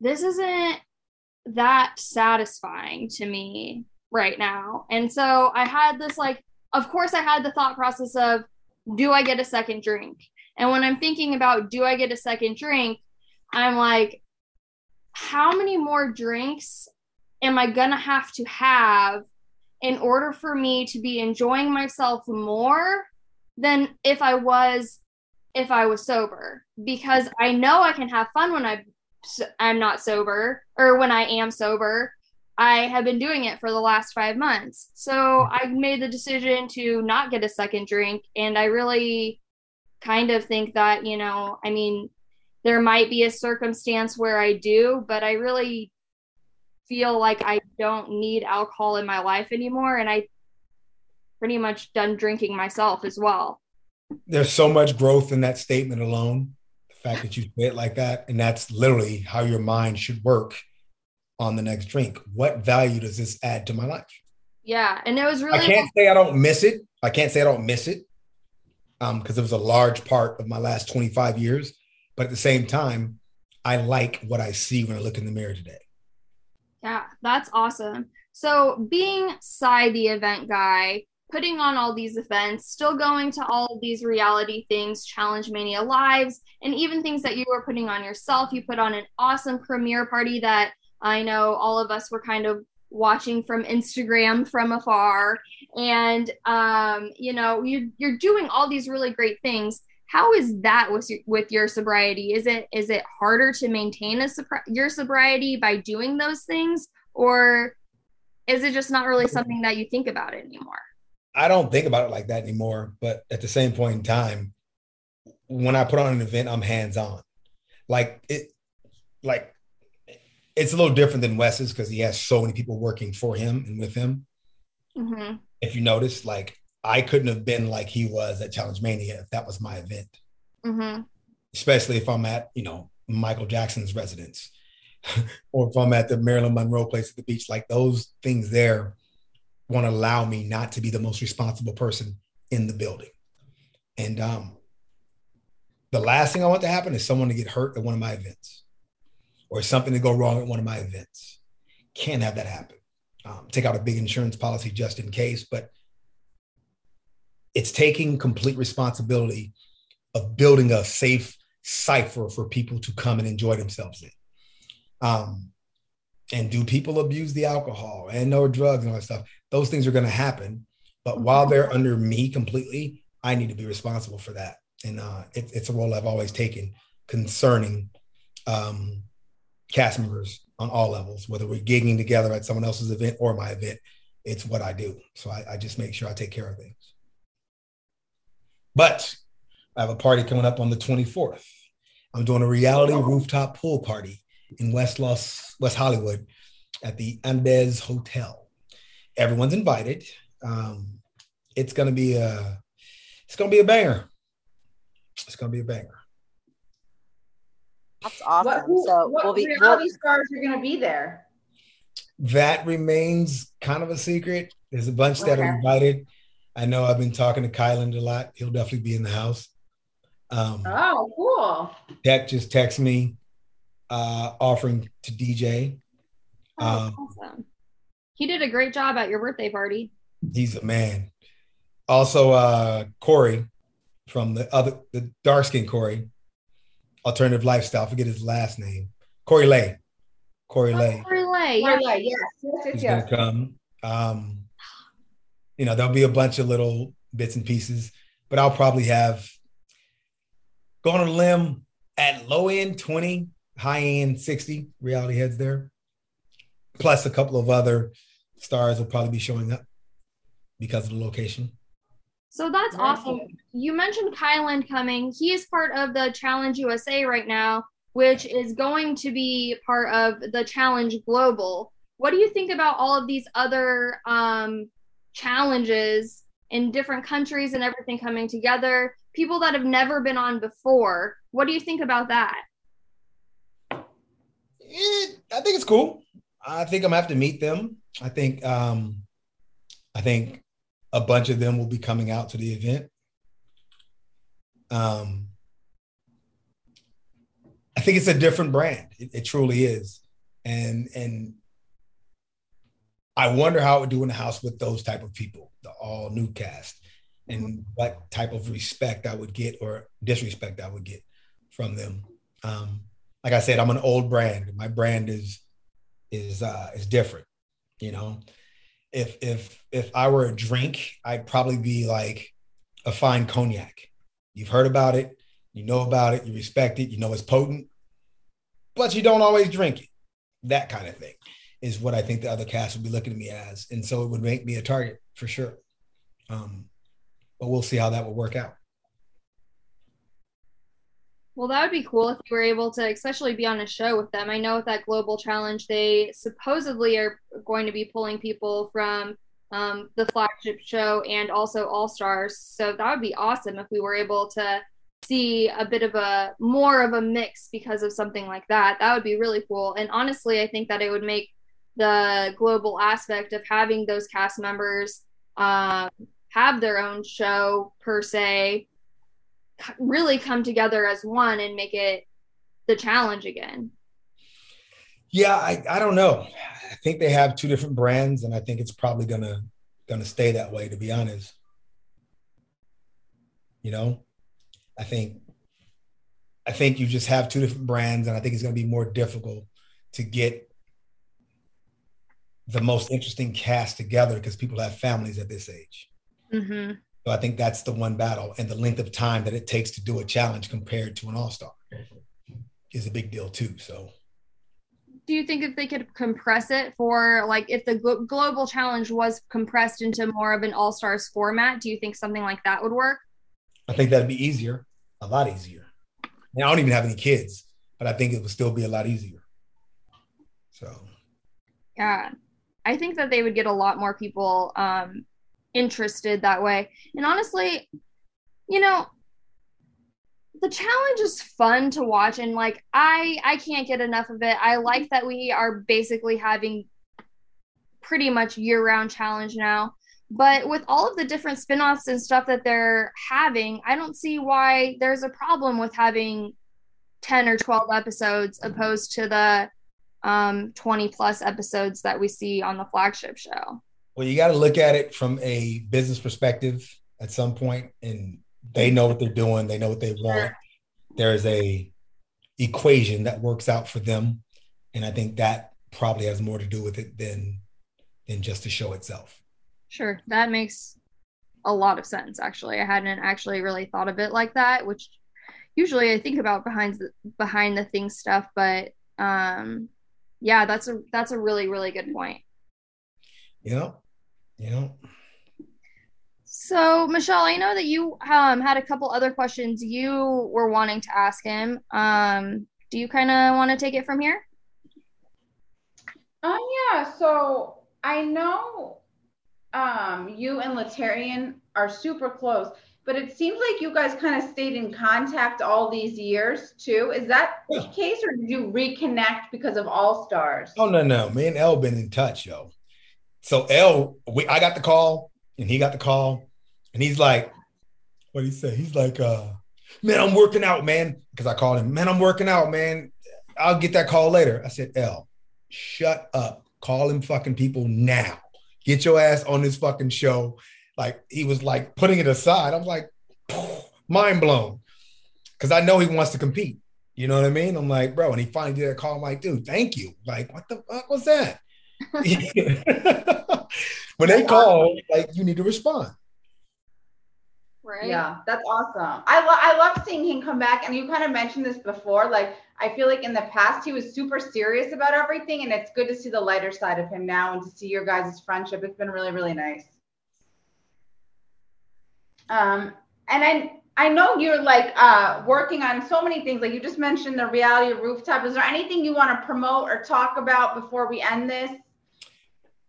this isn't that satisfying to me right now. And so I had this, like, of course, I had the thought process of, do I get a second drink? And when I'm thinking about, do I get a second drink? I'm like, how many more drinks am I gonna have to have in order for me to be enjoying myself more than if I was if I was sober? Because I know I can have fun when I I'm not sober or when I am sober. I have been doing it for the last five months. So I made the decision to not get a second drink. And I really kind of think that, you know, I mean, there might be a circumstance where I do, but I really feel like I don't need alcohol in my life anymore. And I pretty much done drinking myself as well. there's so much growth in that statement alone. The fact that you say it like that, and that's literally how your mind should work on the next drink. What value does this add to my life? Yeah. And it was really I can't say I don't miss it. I can't say I don't miss it um, because it was a large part of my last 25 years. But at the same time, I like what I see when I look in the mirror today. That's awesome. So, being Sy the event guy, putting on all these events, still going to all these reality things, Challenge Mania Lives, and even things that you were putting on yourself. You put on an awesome premiere party that I know all of us were kind of watching from Instagram from afar. And, um, you know, you, you're doing all these really great things. How is that with your, with your sobriety? Is it is it harder to maintain a your sobriety by doing those things, or is it just not really something that you think about anymore? I don't think about it like that anymore. But at the same point in time, when I put on an event, I'm hands on. Like it, like it's a little different than Wes's because he has so many people working for him and with him. Mm-hmm. If you notice, like I couldn't have been like he was at Challenge Mania if that was my event, Mm-hmm. especially if I'm at, you know, Michael Jackson's residence or if I'm at the Marilyn Monroe place at the beach. Like those things there want to allow me not to be the most responsible person in the building. And um, the last thing I want to happen is someone to get hurt at one of my events or something to go wrong at one of my events. Can't have that happen. Um, take out a big insurance policy just in case, but it's taking complete responsibility of building a safe cipher for people to come and enjoy themselves in. Um, and do people abuse the alcohol and or drugs and all that stuff? Those things are going to happen. But while they're under me completely, I need to be responsible for that. And uh, it, it's a role I've always taken concerning um, cast members on all levels, whether we're gigging together at someone else's event or my event. It's what I do. So I, I just make sure I take care of things. But I have a party coming up on the 24th. I'm doing a reality rooftop pool party in West Los West Hollywood at the Andaz Hotel. Everyone's invited. Um, it's gonna be a it's gonna be a banger. It's gonna be a banger. That's awesome. What, who, so what we'll be reality we'll, stars are going to be there? That remains kind of a secret. There's a bunch that are invited. I know I've been talking to Kylan a lot. He'll definitely be in the house. Um, Oh, cool. Tech just texted me uh, offering to DJ. Oh, Um, awesome. He did a great job at your birthday party. He's a man. Also, uh, Corey from the other, the dark skin Corey, alternative lifestyle. I forget his last name. Corey Lay. Corey Lay. Relay. Yeah, Yeah. yeah, yes, yes, yes, He's yes. gonna come. Um, you know, there'll be a bunch of little bits and pieces, but I'll probably have going on a limb at low end 20, high end 60 reality heads there. Plus a couple of other stars will probably be showing up because of the location. So that's Very awesome. You mentioned Kylan coming. He is part of the Challenge USA right now, which is going to be part of the Challenge Global. What do you think about all of these other um, challenges in different countries and everything coming together? People that have never been on before. What do you think about that? Eh, I think it's cool. I think I'm gonna have to meet them. I think um, I think a bunch of them will be coming out to the event. Um, I think it's a different brand. It, it truly is, and and I wonder how it would do in the house with those type of people, the all new cast, and what type of respect I would get or disrespect I would get from them. Um, like I said, I'm an old brand. My brand is is uh, is different. You know, if if if I were a drink, I'd probably be like a fine cognac. You've heard about it, you know about it, you respect it, you know it's potent, but you don't always drink it. That kind of thing is what I think the other cast would be looking at me as, and so it would make me a target for sure. Um, but we'll see how that will work out. Well, that would be cool if you were able to, especially be on a show with them. I know with that global challenge, they supposedly are going to be pulling people from um, the flagship show and also All Stars. So that would be awesome if we were able to see a bit of a more of a mix because of something like that. That would be really cool. And honestly, I think that it would make the global aspect of having those cast members um, have their own show per se really come together as one and make it the challenge again. Yeah, I, I don't know. I think they have two different brands, and I think it's probably gonna gonna stay that way. To be honest, you know, I think I think you just have two different brands, and I think it's gonna be more difficult to get the most interesting cast together because people have families at this age. Mm-hmm. So I think that's the one battle, and the length of time that it takes to do a challenge compared to an all star is a big deal too. So. Do you think if they could compress it for like if the global challenge was compressed into more of an all stars format, do you think something like that would work? I think that'd be easier, a lot easier. And I don't even have any kids, but I think it would still be a lot easier. So Yeah. I think that they would get a lot more people um, interested that way. And honestly, you know, the challenge is fun to watch and like I I can't get enough of it. I like that we are basically having pretty much year-round challenge now. But with all of the different spin-offs and stuff that they're having, I don't see why there's a problem with having 10 or 12 episodes opposed to the um 20 plus episodes that we see on the flagship show. Well, you got to look at it from a business perspective at some point, and they know what they're doing. They know what they want. There's a equation that works out for them, and I think that probably has more to do with it than than just the show itself. Sure, that makes a lot of sense actually. I hadn't actually really thought of it like that, which usually I think about behind the behind the things stuff, but um yeah, that's a that's a really really good point. Yeah. Yeah. So, Michelle, I know that you um, had a couple other questions you were wanting to ask him. Um, do you kind of want to take it from here? Oh, uh, yeah. So I know um, you and Laterrian are super close, but it seems like you guys kind of stayed in contact all these years too. Is that the case, or did you reconnect because of All Stars? Oh no, no. Me and El been in touch, yo. So El, we I got the call and he got the call, and he's like, what did he say? He's like, uh, man, I'm working out, man. Because I called him, man, I'm working out, man. I'll get that call later. I said, L, shut up. Call him fucking people now. Get your ass on this fucking show. Like he was like putting it aside. I'm like, mind blown. Cause I know he wants to compete. You know what I mean? I'm like, bro, and he finally did a call. I'm like, dude, thank you. Like, what the fuck was that? when they call, like you need to respond. Right. Yeah, that's awesome. I love I love seeing him come back. And you kind of mentioned this before. Like I feel like in the past he was super serious about everything, and it's good to see the lighter side of him now and to see your guys' friendship. It's been really really nice. Um, and I I know you're like uh, working on so many things. Like you just mentioned the reality rooftop. Is there anything you want to promote or talk about before we end this?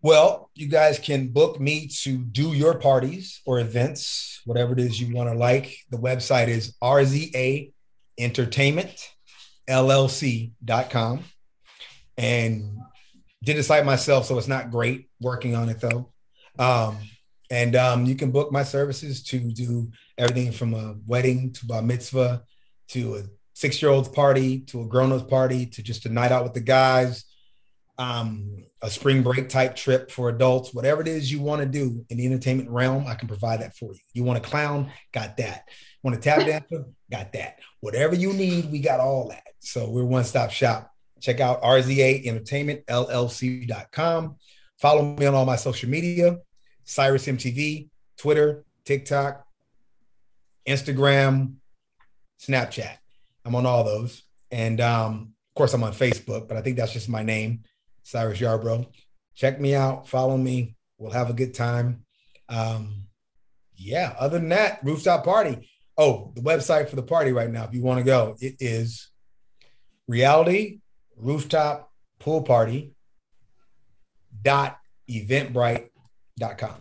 Well, you guys can book me to do your parties or events, whatever it is you want to like. The website is RZA Entertainment LLC.com. And did the site myself, so it's not great working on it though. Um, and um, you can book my services to do everything from a wedding to bar mitzvah to a six year old's party to a grown ups party to just a night out with the guys um, a spring break type trip for adults, whatever it is you want to do in the entertainment realm, I can provide that for you. You want a clown? Got that. Want a tap dancer? Got that. Whatever you need, we got all that. So we're one stop shop. Check out RZA Entertainment LLC.com. Follow me on all my social media Syrus MTV, Twitter, TikTok, Instagram, Snapchat. I'm on all those. And um, of course, I'm on Facebook, but I think that's just my name. Syrus Yarbrough. Check me out, follow me. We'll have a good time. Um, yeah, other than that, rooftop party. Oh, the website for the party right now, if you want to go, it is reality rooftop pool party dot eventbrite dot com.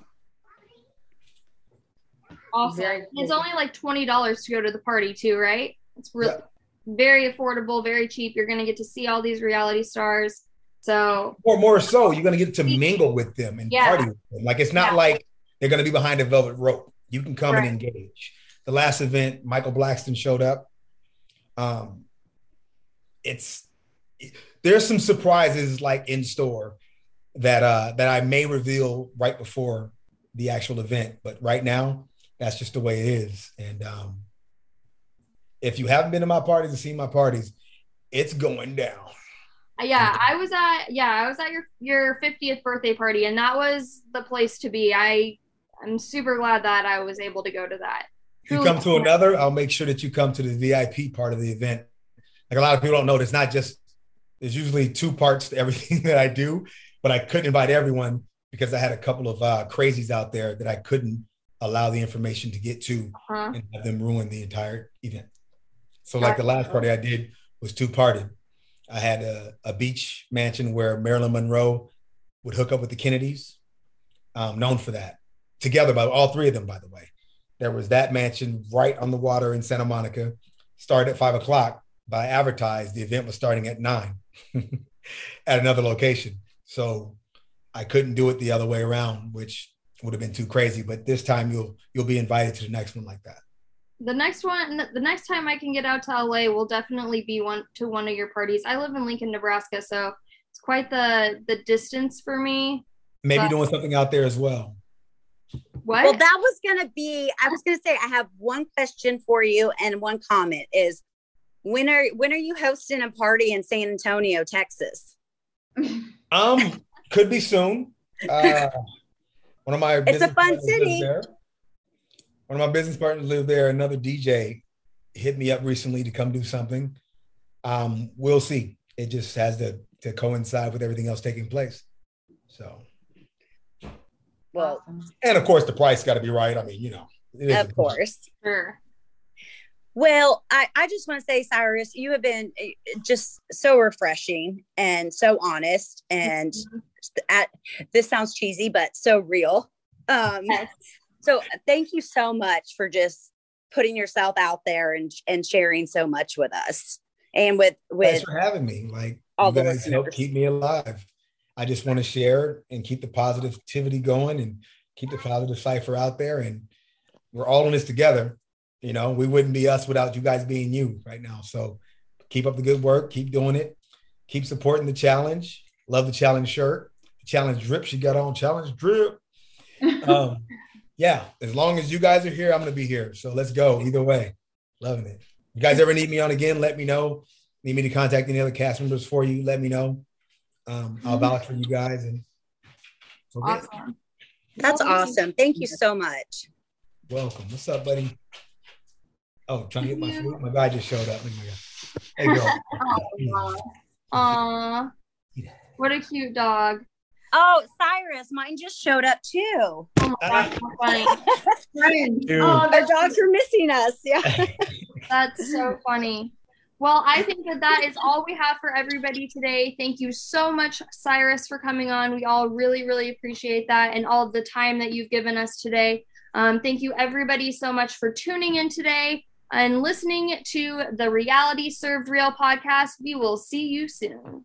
Awesome. It's only like twenty dollars to go to the party too, right? It's really very affordable, very cheap. You're gonna get to see all these reality stars. So or more so, you're gonna get to mingle with them and yeah. party with them. Like it's not yeah. like they're gonna be behind a velvet rope. You can come right. and engage. The last event, Michael Blackson showed up. Um, it's there's some surprises like in store that uh that I may reveal right before the actual event, but right now that's just the way it is. And um, if you haven't been to my parties and seen my parties, it's going down yeah i was at yeah i was at your your 50th birthday party and that was the place to be. I i'm super glad that i was able to go to that. If you come to another i'll make sure that you come to the vip part of the event. Like a lot of people don't know it's not just there's usually two parts to everything that i do but i couldn't invite everyone because i had a couple of uh, crazies out there that i couldn't allow the information to get to uh-huh. and have them ruin the entire event. So like the last party i did was two parted I had a, a beach mansion where Marilyn Monroe would hook up with the Kennedys, um, known for that. Together, by all three of them, by the way. There was that mansion right on the water in Santa Monica. Started at five o'clock. By advertised, the event was starting at nine at another location. So I couldn't do it the other way around, which would have been too crazy. But this time you'll you'll be invited to the next one like that the next one the next time i can get out to la will definitely be one to one of your parties. I live in lincoln nebraska so it's quite the the distance for me maybe but... doing something out there as well. What? Well that was gonna be i was gonna say i have one question for you and one comment is when are when are you hosting a party in san antonio texas? Um could be soon. Uh one of my it's a fun city one of my business partners live there. Another DJ hit me up recently to come do something. Um, we'll see. It just has to to coincide with everything else taking place. So, Well, and of course, the price got to be right. I mean, you know, it is of course. Sure. Well, I, I just want to say, Syrus, you have been eh, just so refreshing and so honest. And at, this sounds cheesy, but so real. Um, Yes. So thank you so much for just putting yourself out there and, and sharing so much with us and with, Thanks with for having me. Like all you guys help keep me alive. I just want to share and keep the positivity going and keep the positive cipher out there. And we're all in this together. You know, we wouldn't be us without you guys being you right now. So keep up the good work, keep doing it, keep supporting the challenge. Love the challenge shirt, the challenge drip she got on, challenge drip. Um, yeah, as long as you guys are here, I'm gonna be here. So let's go either way. Loving it. You guys ever need me on again? Let me know. Need me to contact any other cast members for you? Let me know. Um, I'll vouch for you guys and so. Awesome. That's awesome. Thank you so much. welcome. What's up, buddy? Oh, trying to get my Thank food. My guy just showed up. Look at my guy. Hey, girl. Aw. What a cute dog. Oh, Syrus, mine just showed up too. Oh my gosh, so funny. Dude. Oh, Our that's dogs are missing us. Yeah. That's so funny. Well, I think that that is all we have for everybody today. Thank you so much, Syrus, for coming on. We all really, really appreciate that and all of the time that you've given us today. Um, thank you, everybody, so much for tuning in today and listening to the Reality Served Real podcast. We will see you soon.